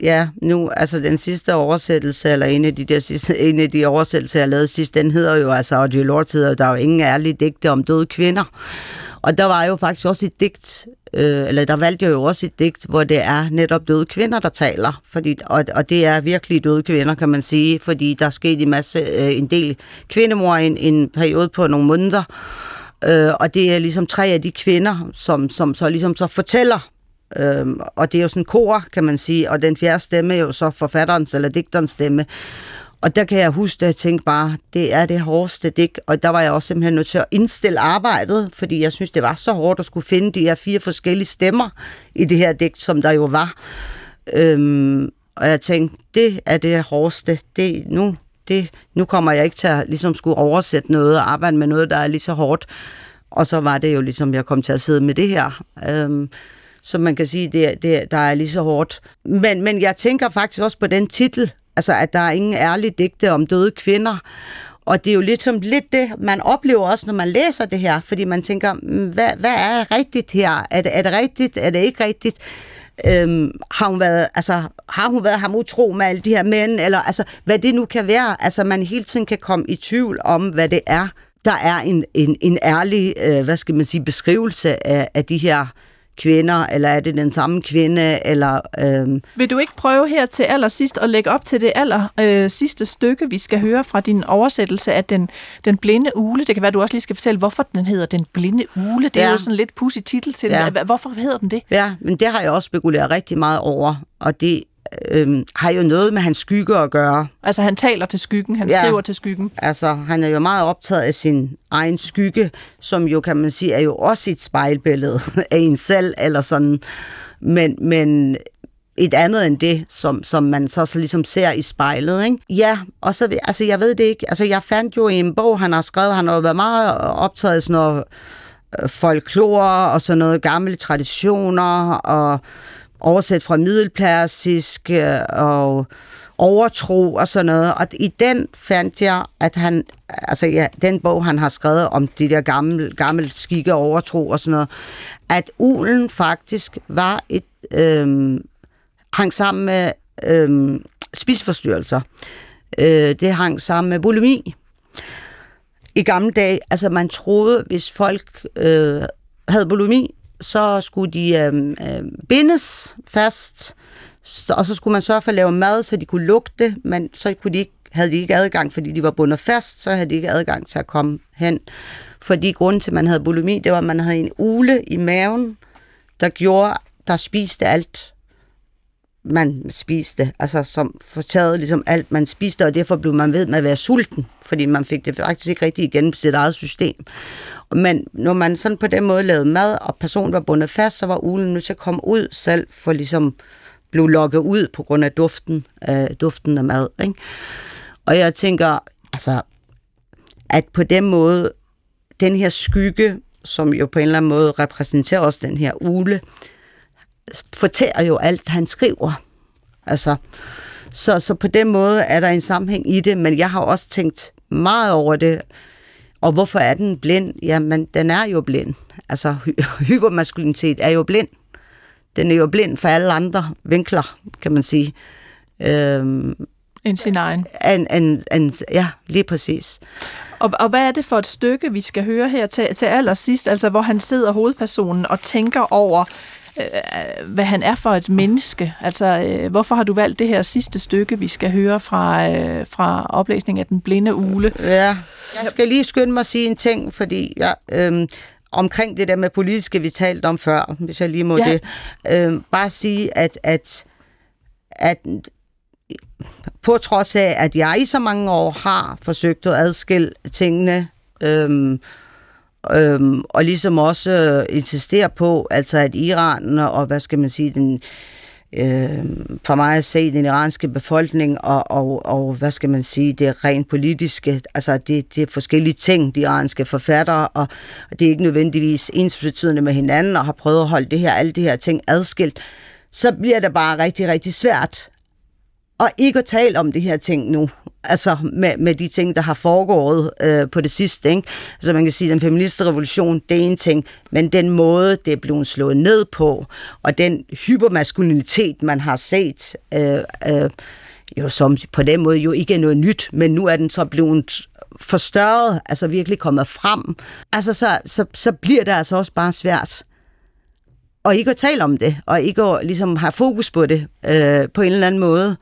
ja, nu, altså den sidste oversættelse, eller en af de, der sidste, en af de oversættelser, jeg lavede sidst, den hedder jo altså, og Lord hedder, der er jo ingen ærlige digte om døde kvinder. Og der var jo faktisk også et digt, øh, eller der valgte jeg jo også et digt, hvor det er netop døde kvinder, der taler. Fordi, og, og det er virkelig døde kvinder, kan man sige, fordi der er sket en, masse, øh, en del kvindemor i en, en periode på nogle måneder. Øh, og det er ligesom tre af de kvinder, som, som så ligesom så fortæller Øhm, og det er jo sådan kor, kan man sige, og den fjerde stemme er jo så forfatterens eller digterens stemme. Og der kan jeg huske, at jeg tænkte bare, det er det hårdeste dæk. Og der var jeg også simpelthen nødt til at indstille arbejdet, fordi jeg synes, det var så hårdt at skulle finde de her fire forskellige stemmer i det her digt, som der jo var. Øhm, og jeg tænkte, det er det hårdeste. Det, nu, det, nu kommer jeg ikke til at ligesom skulle oversætte noget og arbejde med noget, der er lige så hårdt. Og så var det jo ligesom, jeg kom til at sidde med det her. Øhm, så man kan sige, det, det, der er lige så hårdt. Men, men jeg tænker faktisk også på den titel, Altså, at der er ingen ærlige digte om døde kvinder. Og det er jo lidt som lidt det, man oplever også, når man læser det her, fordi man tænker, mm, hvad, hvad er rigtigt her? Er det, er det rigtigt? Er det ikke rigtigt? Øhm, har, hun været, altså, har hun været ham utro med alle de her mænd? Eller altså, hvad det nu kan være. Altså, man hele tiden kan komme i tvivl om, hvad det er. Der er en, en, en ærlig, øh, hvad skal man sige, beskrivelse af, af de her kvinder, eller er det den samme kvinde, eller... Øhm... Vil du ikke prøve her til allersidst at lægge op til det aller øh, sidste stykke, vi skal høre fra din oversættelse af den, den blinde ule? Det kan være, du også lige skal fortælle, hvorfor den hedder Den blinde ule. Det er ja. jo sådan lidt pudsig titel til ja. den. Hvorfor hedder den det? Ja, men det har jeg også spekuleret rigtig meget over, og det øh, har jo noget med hans skygge at gøre. Altså han taler til skyggen, han ja, skriver til skyggen. Altså han er jo meget optaget af sin egen skygge, som jo kan man sige er jo også et spejlbillede af en selv, eller sådan. Men, men et andet end det, som, som man så, så ligesom ser i spejlet. Ikke? Ja, og så, altså jeg ved det ikke, altså jeg fandt jo i en bog, han har skrevet, han har jo været meget optaget af sådan noget øh, folklore og sådan noget gamle traditioner og oversat fra middelpersisk øh, og overtro og sådan noget. Og i den fandt jeg, at han, altså ja, den bog, han har skrevet om de der gamle, gamle skikke overtro og sådan noget, at ulen faktisk var et, øh, hang sammen med øh, spisforstyrrelser. Øh, det hang sammen med bulimi. I gamle dage, altså man troede, hvis folk øh, havde bulimi, så skulle de øh, øh, bindes fast, og så skulle man sørge for at lave mad, så de kunne lugte, men så kunne de ikke, havde de ikke adgang, fordi de var bundet fast, så havde de ikke adgang til at komme hen. Fordi grunden til, at man havde bulimi, det var, at man havde en ule i maven, der gjorde, der spiste alt, man spiste, altså som fortaget ligesom alt, man spiste, og derfor blev man ved med at være sulten, fordi man fik det faktisk ikke rigtig igennem sit eget system. Men når man sådan på den måde lavede mad, og personen var bundet fast, så var ulen nødt til at komme ud selv, for ligesom blev lukket ud på grund af duften, øh, duften af mad. Ikke? Og jeg tænker, altså, at på den måde, den her skygge, som jo på en eller anden måde repræsenterer også den her ule, fortæller jo alt, han skriver. Altså, så, så på den måde er der en sammenhæng i det, men jeg har også tænkt meget over det, og hvorfor er den blind? Jamen, den er jo blind. Altså, hypermaskulinitet er jo blind. den er jo blind for alle andre vinkler, kan man sige. Øhm, end sin egen. En, en, en, ja, lige præcis. Og, og hvad er det for et stykke, vi skal høre her til, til allersidst, altså hvor han sidder hovedpersonen og tænker over, øh, hvad han er for et menneske? Altså, øh, hvorfor har du valgt det her sidste stykke, vi skal høre fra, øh, fra oplæsningen af Den Blinde Ule? Ja, jeg skal lige skynde mig at sige en ting, fordi jeg... Øh, omkring det der med politiske, vi talte om før, hvis jeg lige må ja. det. Øh, bare sige, at, at, at på trods af, at jeg i så mange år har forsøgt at adskille tingene, øhm, øhm, og ligesom også øh, insistere på, altså at Iran og, hvad skal man sige, den, øh, for mig at se den iranske befolkning og, og, og hvad skal man sige, det rent politiske, altså det, det er forskellige ting, de iranske forfattere, og, og det er ikke nødvendigvis ensbetydende med hinanden, og har prøvet at holde det her, alle de her ting adskilt, så bliver det bare rigtig, rigtig svært og ikke at tale om det her ting nu, altså med, med de ting, der har foregået øh, på det sidste. Ikke? Altså man kan sige, at den feministiske revolution, det er en ting, men den måde, det er blevet slået ned på, og den hypermaskulinitet, man har set, øh, øh, jo som på den måde jo ikke er noget nyt, men nu er den så blevet forstørret, altså virkelig kommet frem, altså så, så, så bliver det altså også bare svært og ikke at tale om det, og ikke at ligesom have fokus på det øh, på en eller anden måde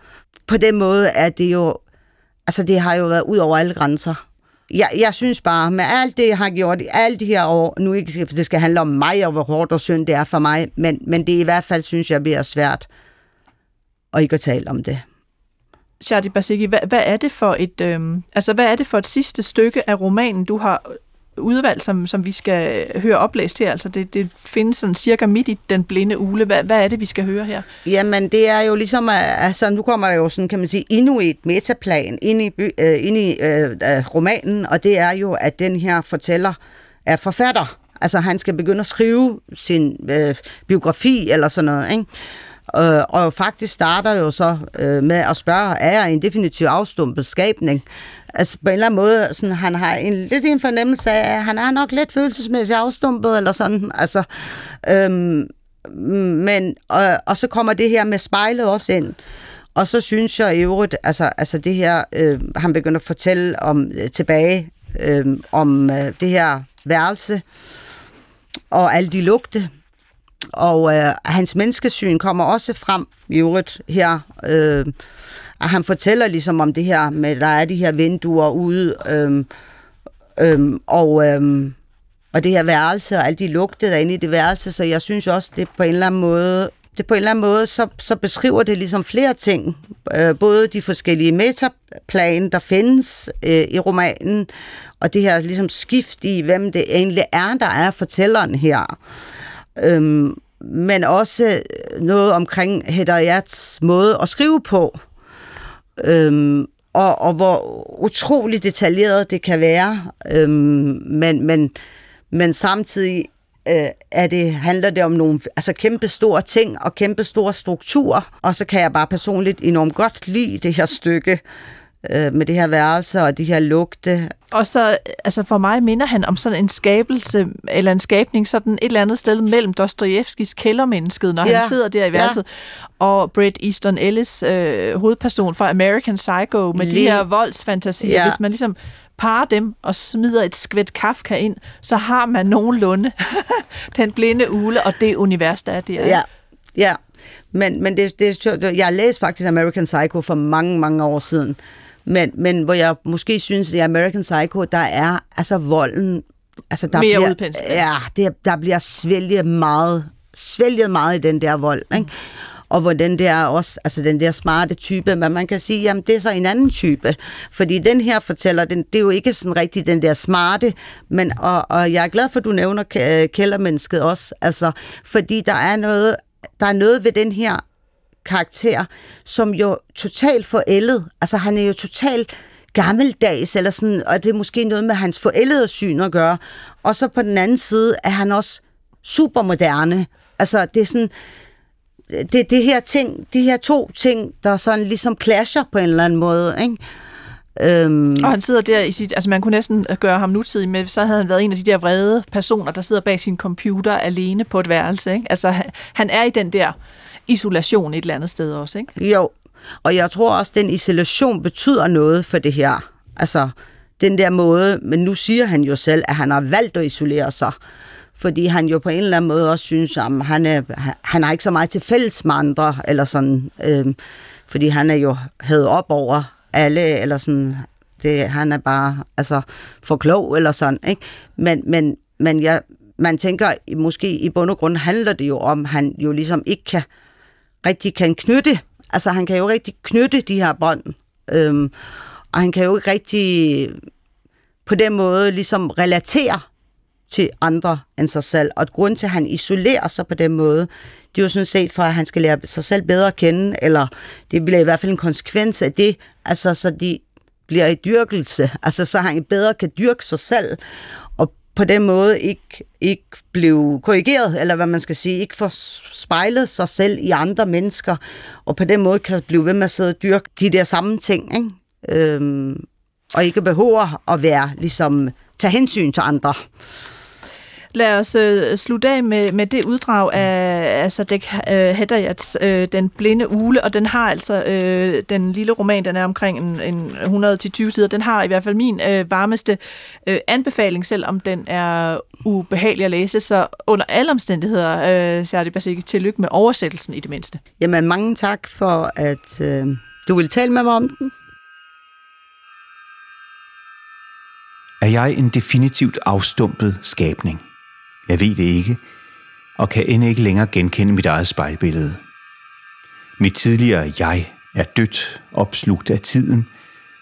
på den måde er det jo, altså det har jo været ud over alle grænser. Jeg, jeg synes bare, med alt det, jeg har gjort i alle de her år, nu ikke, for det skal handle om mig, og hvor hårdt og synd det er for mig, men, men det er i hvert fald, synes jeg, bliver svært at ikke at tale om det. Shadi Basiki, hvad, hvad er det for et øhm, altså hvad er det for et sidste stykke af romanen, du har udvalg, som, som vi skal høre oplæst her? Altså det, det findes sådan cirka midt i den blinde ule. Hvad, hvad er det, vi skal høre her? Jamen det er jo ligesom, altså nu kommer der jo sådan, kan man sige, endnu et metaplan ind i, øh, ind i øh, øh, romanen, og det er jo, at den her fortæller er forfatter. Altså han skal begynde at skrive sin øh, biografi eller sådan noget, ikke? Øh, og faktisk starter jo så øh, med at spørge, er jeg en definitiv afstumpet skabning? Altså på en eller anden måde, sådan, han har en, lidt en fornemmelse af, at han er nok lidt følelsesmæssigt afstumpet, eller sådan, altså, øhm, men, og, og så kommer det her med spejlet også ind, og så synes jeg i øvrigt, altså, altså det her, øh, han begynder at fortælle om øh, tilbage, øh, om øh, det her værelse, og alle de lugte, og øh, hans menneskesyn kommer også frem i øvrigt her, øh, og han fortæller ligesom om det her med, der er de her vinduer ude, øhm, øhm, og, øhm, og det her værelse, og alle de lugte, der inde i det værelse, så jeg synes også, det på en eller anden måde, det på en eller anden måde, så, så beskriver det ligesom flere ting. Øh, både de forskellige metaplan, der findes øh, i romanen, og det her ligesom skift i, hvem det egentlig er, der er fortælleren her. Øhm, men også noget omkring Hedayats måde at skrive på. Øhm, og, og hvor utroligt detaljeret det kan være, øhm, men, men, men samtidig øh, er det, handler det om nogle altså kæmpe store ting og kæmpe store strukturer, og så kan jeg bare personligt enormt godt lide det her stykke, øh, med det her værelse og de her lugte. Og så, altså for mig minder han om sådan en skabelse, eller en skabning sådan et eller andet sted mellem Dostojevskis kældermennesket, når ja. han sidder der i værelset, ja. og Bret Easton Ellis, øh, hovedperson for American Psycho, med Lige. de her voldsfantasier. Ja. Hvis man ligesom parer dem og smider et skvæt Kafka ind, så har man nogenlunde den blinde ule og det univers, der er der. Ja, ja. Men, men det, det, jeg læste faktisk American Psycho for mange, mange år siden, men, men hvor jeg måske synes, at i American Psycho, der er altså volden... Altså, der Mere bliver, Ja, det, der bliver svælget meget, svælget meget i den der vold, ikke? og hvor den der også, altså den der smarte type, men man kan sige, jamen det er så en anden type, fordi den her fortæller, den, det er jo ikke sådan rigtig den der smarte, men og, og jeg er glad for, at du nævner kældermennesket også, altså fordi der er noget, der er noget ved den her karakter, som jo totalt forældet. Altså han er jo totalt gammeldags, eller sådan, og det er måske noget med hans forældede syn at gøre. Og så på den anden side er han også supermoderne. Altså det er sådan, det, det her ting, de her to ting, der sådan ligesom clasher på en eller anden måde, ikke? Øhm, og han sidder der i sit, altså man kunne næsten gøre ham nutidig med, så havde han været en af de der vrede personer, der sidder bag sin computer alene på et værelse. Ikke? Altså han er i den der isolation et eller andet sted også, ikke? Jo, og jeg tror også, at den isolation betyder noget for det her. Altså den der måde, men nu siger han jo selv, at han har valgt at isolere sig fordi han jo på en eller anden måde også synes, at han, er, han har ikke så meget til fælles med andre, eller sådan, øh, fordi han er jo hævet op over alle, eller sådan, det, han er bare altså, for klog, eller sådan, ikke? Men, men, men jeg, man tænker, måske i bund og grund handler det jo om, han jo ligesom ikke kan, rigtig kan knytte, altså han kan jo rigtig knytte de her bånd, øhm, og han kan jo ikke rigtig på den måde ligesom relatere til andre end sig selv. Og grund til, at han isolerer sig på den måde, det er jo sådan set for, at han skal lære sig selv bedre at kende, eller det bliver i hvert fald en konsekvens af det, altså så de bliver i dyrkelse, altså så han bedre kan dyrke sig selv, på den måde ikke, ikke blev korrigeret, eller hvad man skal sige, ikke får spejlet sig selv i andre mennesker, og på den måde kan blive ved med at sidde og dyrke de der samme ting, ikke? Øhm, og ikke behøver at være ligesom tage hensyn til andre. Lad os øh, slutte af med, med det uddrag af, af Sadek øh, Hedayats øh, Den blinde ule, og den har altså, øh, den lille roman, den er omkring en, en 100-20 sider, den har i hvert fald min øh, varmeste øh, anbefaling, selvom den er ubehagelig at læse, så under alle omstændigheder, øh, Særlig Basik, tillykke med oversættelsen i det mindste. Jamen mange tak for, at øh, du vil tale med mig om den. Er jeg en definitivt afstumpet skabning? Jeg ved det ikke, og kan end ikke længere genkende mit eget spejlbillede. Mit tidligere jeg er dødt, opslugt af tiden,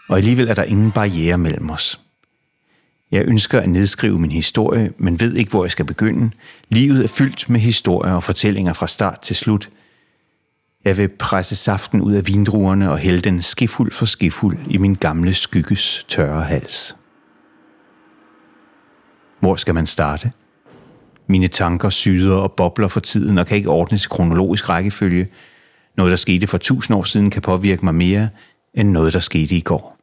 og alligevel er der ingen barriere mellem os. Jeg ønsker at nedskrive min historie, men ved ikke, hvor jeg skal begynde. Livet er fyldt med historier og fortællinger fra start til slut. Jeg vil presse saften ud af vindruerne og hælde den skifuld for skifuld i min gamle skygges tørre hals. Hvor skal man starte? Mine tanker syder og bobler for tiden og kan ikke ordnes i kronologisk rækkefølge. Noget, der skete for tusind år siden, kan påvirke mig mere end noget, der skete i går.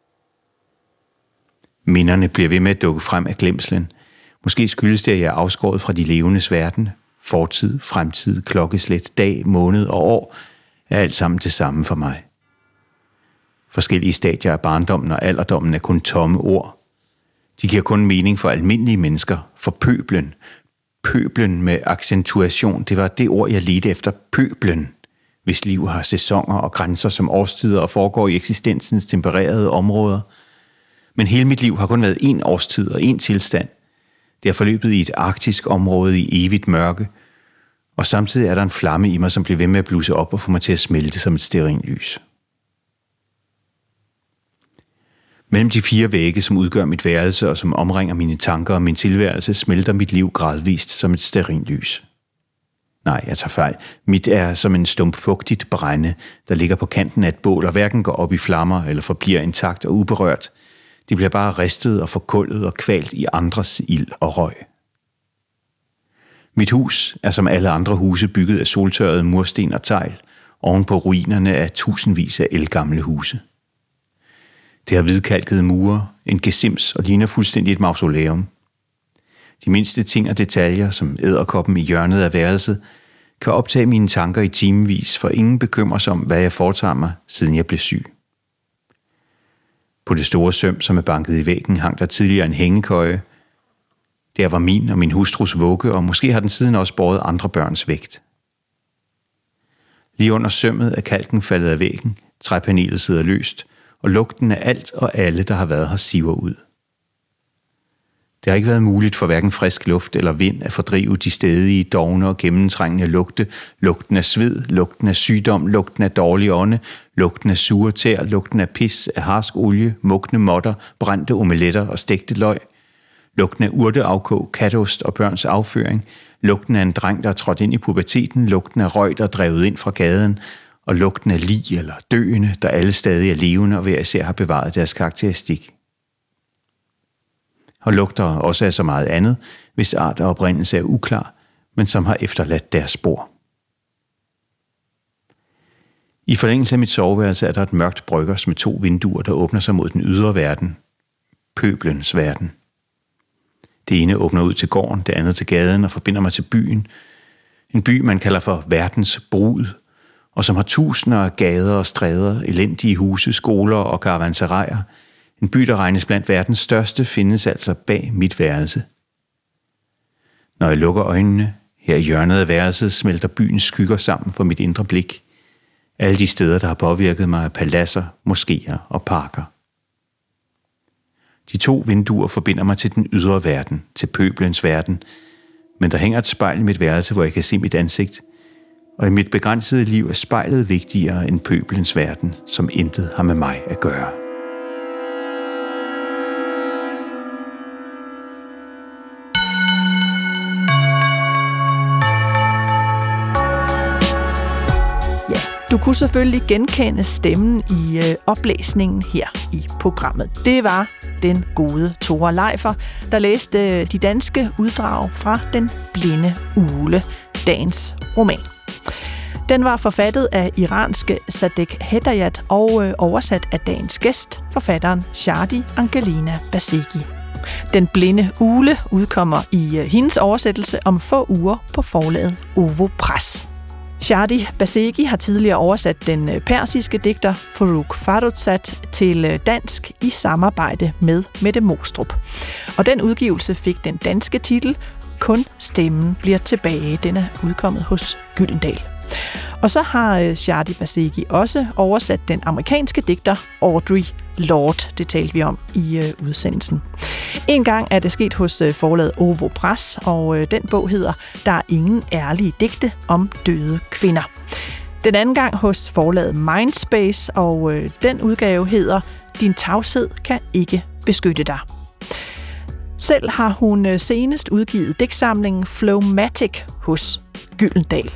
Minderne bliver ved med at dukke frem af glemslen. Måske skyldes det, at jeg er afskåret fra de levendes verden. Fortid, fremtid, klokkeslæt, dag, måned og år er alt sammen det samme for mig. Forskellige stadier af barndommen og alderdommen er kun tomme ord. De giver kun mening for almindelige mennesker, for pøblen, pøblen med accentuation, det var det ord, jeg ledte efter, pøblen, hvis liv har sæsoner og grænser som årstider og foregår i eksistensens tempererede områder. Men hele mit liv har kun været én årstid og én tilstand. Det er forløbet i et arktisk område i evigt mørke, og samtidig er der en flamme i mig, som bliver ved med at bluse op og få mig til at smelte som et sterinlys. lys. Mellem de fire vægge, som udgør mit værelse og som omringer mine tanker og min tilværelse, smelter mit liv gradvist som et lys. Nej, jeg tager fejl. Mit er som en stump fugtigt brænde, der ligger på kanten af et bål og hverken går op i flammer eller forbliver intakt og uberørt. Det bliver bare ristet og forkullet og kvalt i andres ild og røg. Mit hus er som alle andre huse bygget af soltørrede mursten og tegl, oven på ruinerne af tusindvis af elgamle huse. Det har hvidkalkede mure, en gesims og ligner fuldstændig et mausoleum. De mindste ting og detaljer, som æderkoppen i hjørnet af værelset, kan optage mine tanker i timevis, for ingen bekymrer sig om, hvad jeg foretager mig, siden jeg blev syg. På det store søm, som er banket i væggen, hang der tidligere en hængekøje. Der var min og min hustrus vugge, og måske har den siden også båret andre børns vægt. Lige under sømmet er kalken faldet af væggen, træpanelet sidder løst – og lugten af alt og alle, der har været her, siver ud. Det har ikke været muligt for hverken frisk luft eller vind at fordrive de stedige, dogne og gennemtrængende lugte, lugten af sved, lugten af sygdom, lugten af dårlig ånde, lugten af sure tær, lugten af pis, af harsk olie, mugne modder, brændte omeletter og stegte løg, lugten af urteafkog, katost og børns afføring, lugten af en dreng, der er trådt ind i puberteten, lugten af røg, der er drevet ind fra gaden, og lugten af lig eller døende, der alle stadig er levende og hver især har bevaret deres karakteristik. Og lugter også af så meget andet, hvis art og oprindelse er uklar, men som har efterladt deres spor. I forlængelse af mit soveværelse er der et mørkt bryggers med to vinduer, der åbner sig mod den ydre verden. Pøblens verden. Det ene åbner ud til gården, det andet til gaden og forbinder mig til byen. En by, man kalder for verdens brud, og som har tusinder af gader og stræder, elendige huse, skoler og karavanserejer. En by, der regnes blandt verdens største, findes altså bag mit værelse. Når jeg lukker øjnene, her i hjørnet af værelset, smelter byens skygger sammen for mit indre blik. Alle de steder, der har påvirket mig, er paladser, moskéer og parker. De to vinduer forbinder mig til den ydre verden, til pøblens verden, men der hænger et spejl i mit værelse, hvor jeg kan se mit ansigt, og i mit begrænsede liv er spejlet vigtigere end pøblens verden, som intet har med mig at gøre. Du kunne selvfølgelig genkende stemmen i øh, oplæsningen her i programmet. Det var den gode Tore Leifer, der læste øh, de danske uddrag fra Den Blinde Ule, dagens roman. Den var forfattet af iranske Sadek Hedayat og øh, oversat af dagens gæst, forfatteren Shadi Angelina Basegi. Den blinde ule udkommer i øh, hendes oversættelse om få uger på forlaget Ovo Press. Shadi Basegi har tidligere oversat den øh, persiske digter Farouk Farrokhzad til dansk i samarbejde med Mette Mostrup. Og den udgivelse fik den danske titel kun stemmen bliver tilbage. Den er udkommet hos Gyldendal. Og så har øh, Shadi Basegi også oversat den amerikanske digter Audrey Lord. Det talte vi om i øh, udsendelsen. En gang er det sket hos øh, forlaget Ovo Press, og øh, den bog hedder Der er ingen ærlige digte om døde kvinder. Den anden gang hos forlaget Mindspace, og øh, den udgave hedder Din tavshed kan ikke beskytte dig. Selv har hun øh, senest udgivet digtsamlingen Flowmatic hos Gyldendal.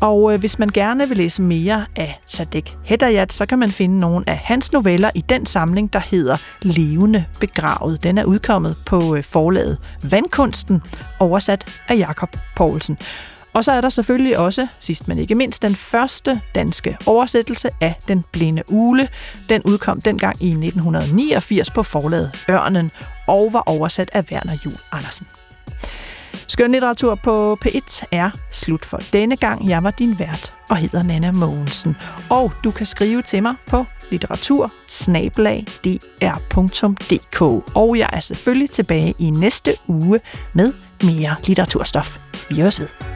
Og øh, hvis man gerne vil læse mere af Sadek Hedayat, så kan man finde nogle af hans noveller i den samling, der hedder Levende Begravet. Den er udkommet på øh, forlaget Vandkunsten, oversat af Jakob Poulsen. Og så er der selvfølgelig også, sidst men ikke mindst, den første danske oversættelse af Den Blinde Ule. Den udkom dengang i 1989 på forlaget Ørnen og var oversat af Werner Jul Andersen. Skønlitteratur på P1 er slut for denne gang. Jeg var din vært og hedder Nana Mogensen. Og du kan skrive til mig på litteratur Og jeg er selvfølgelig tilbage i næste uge med mere litteraturstof. Vi høres ved.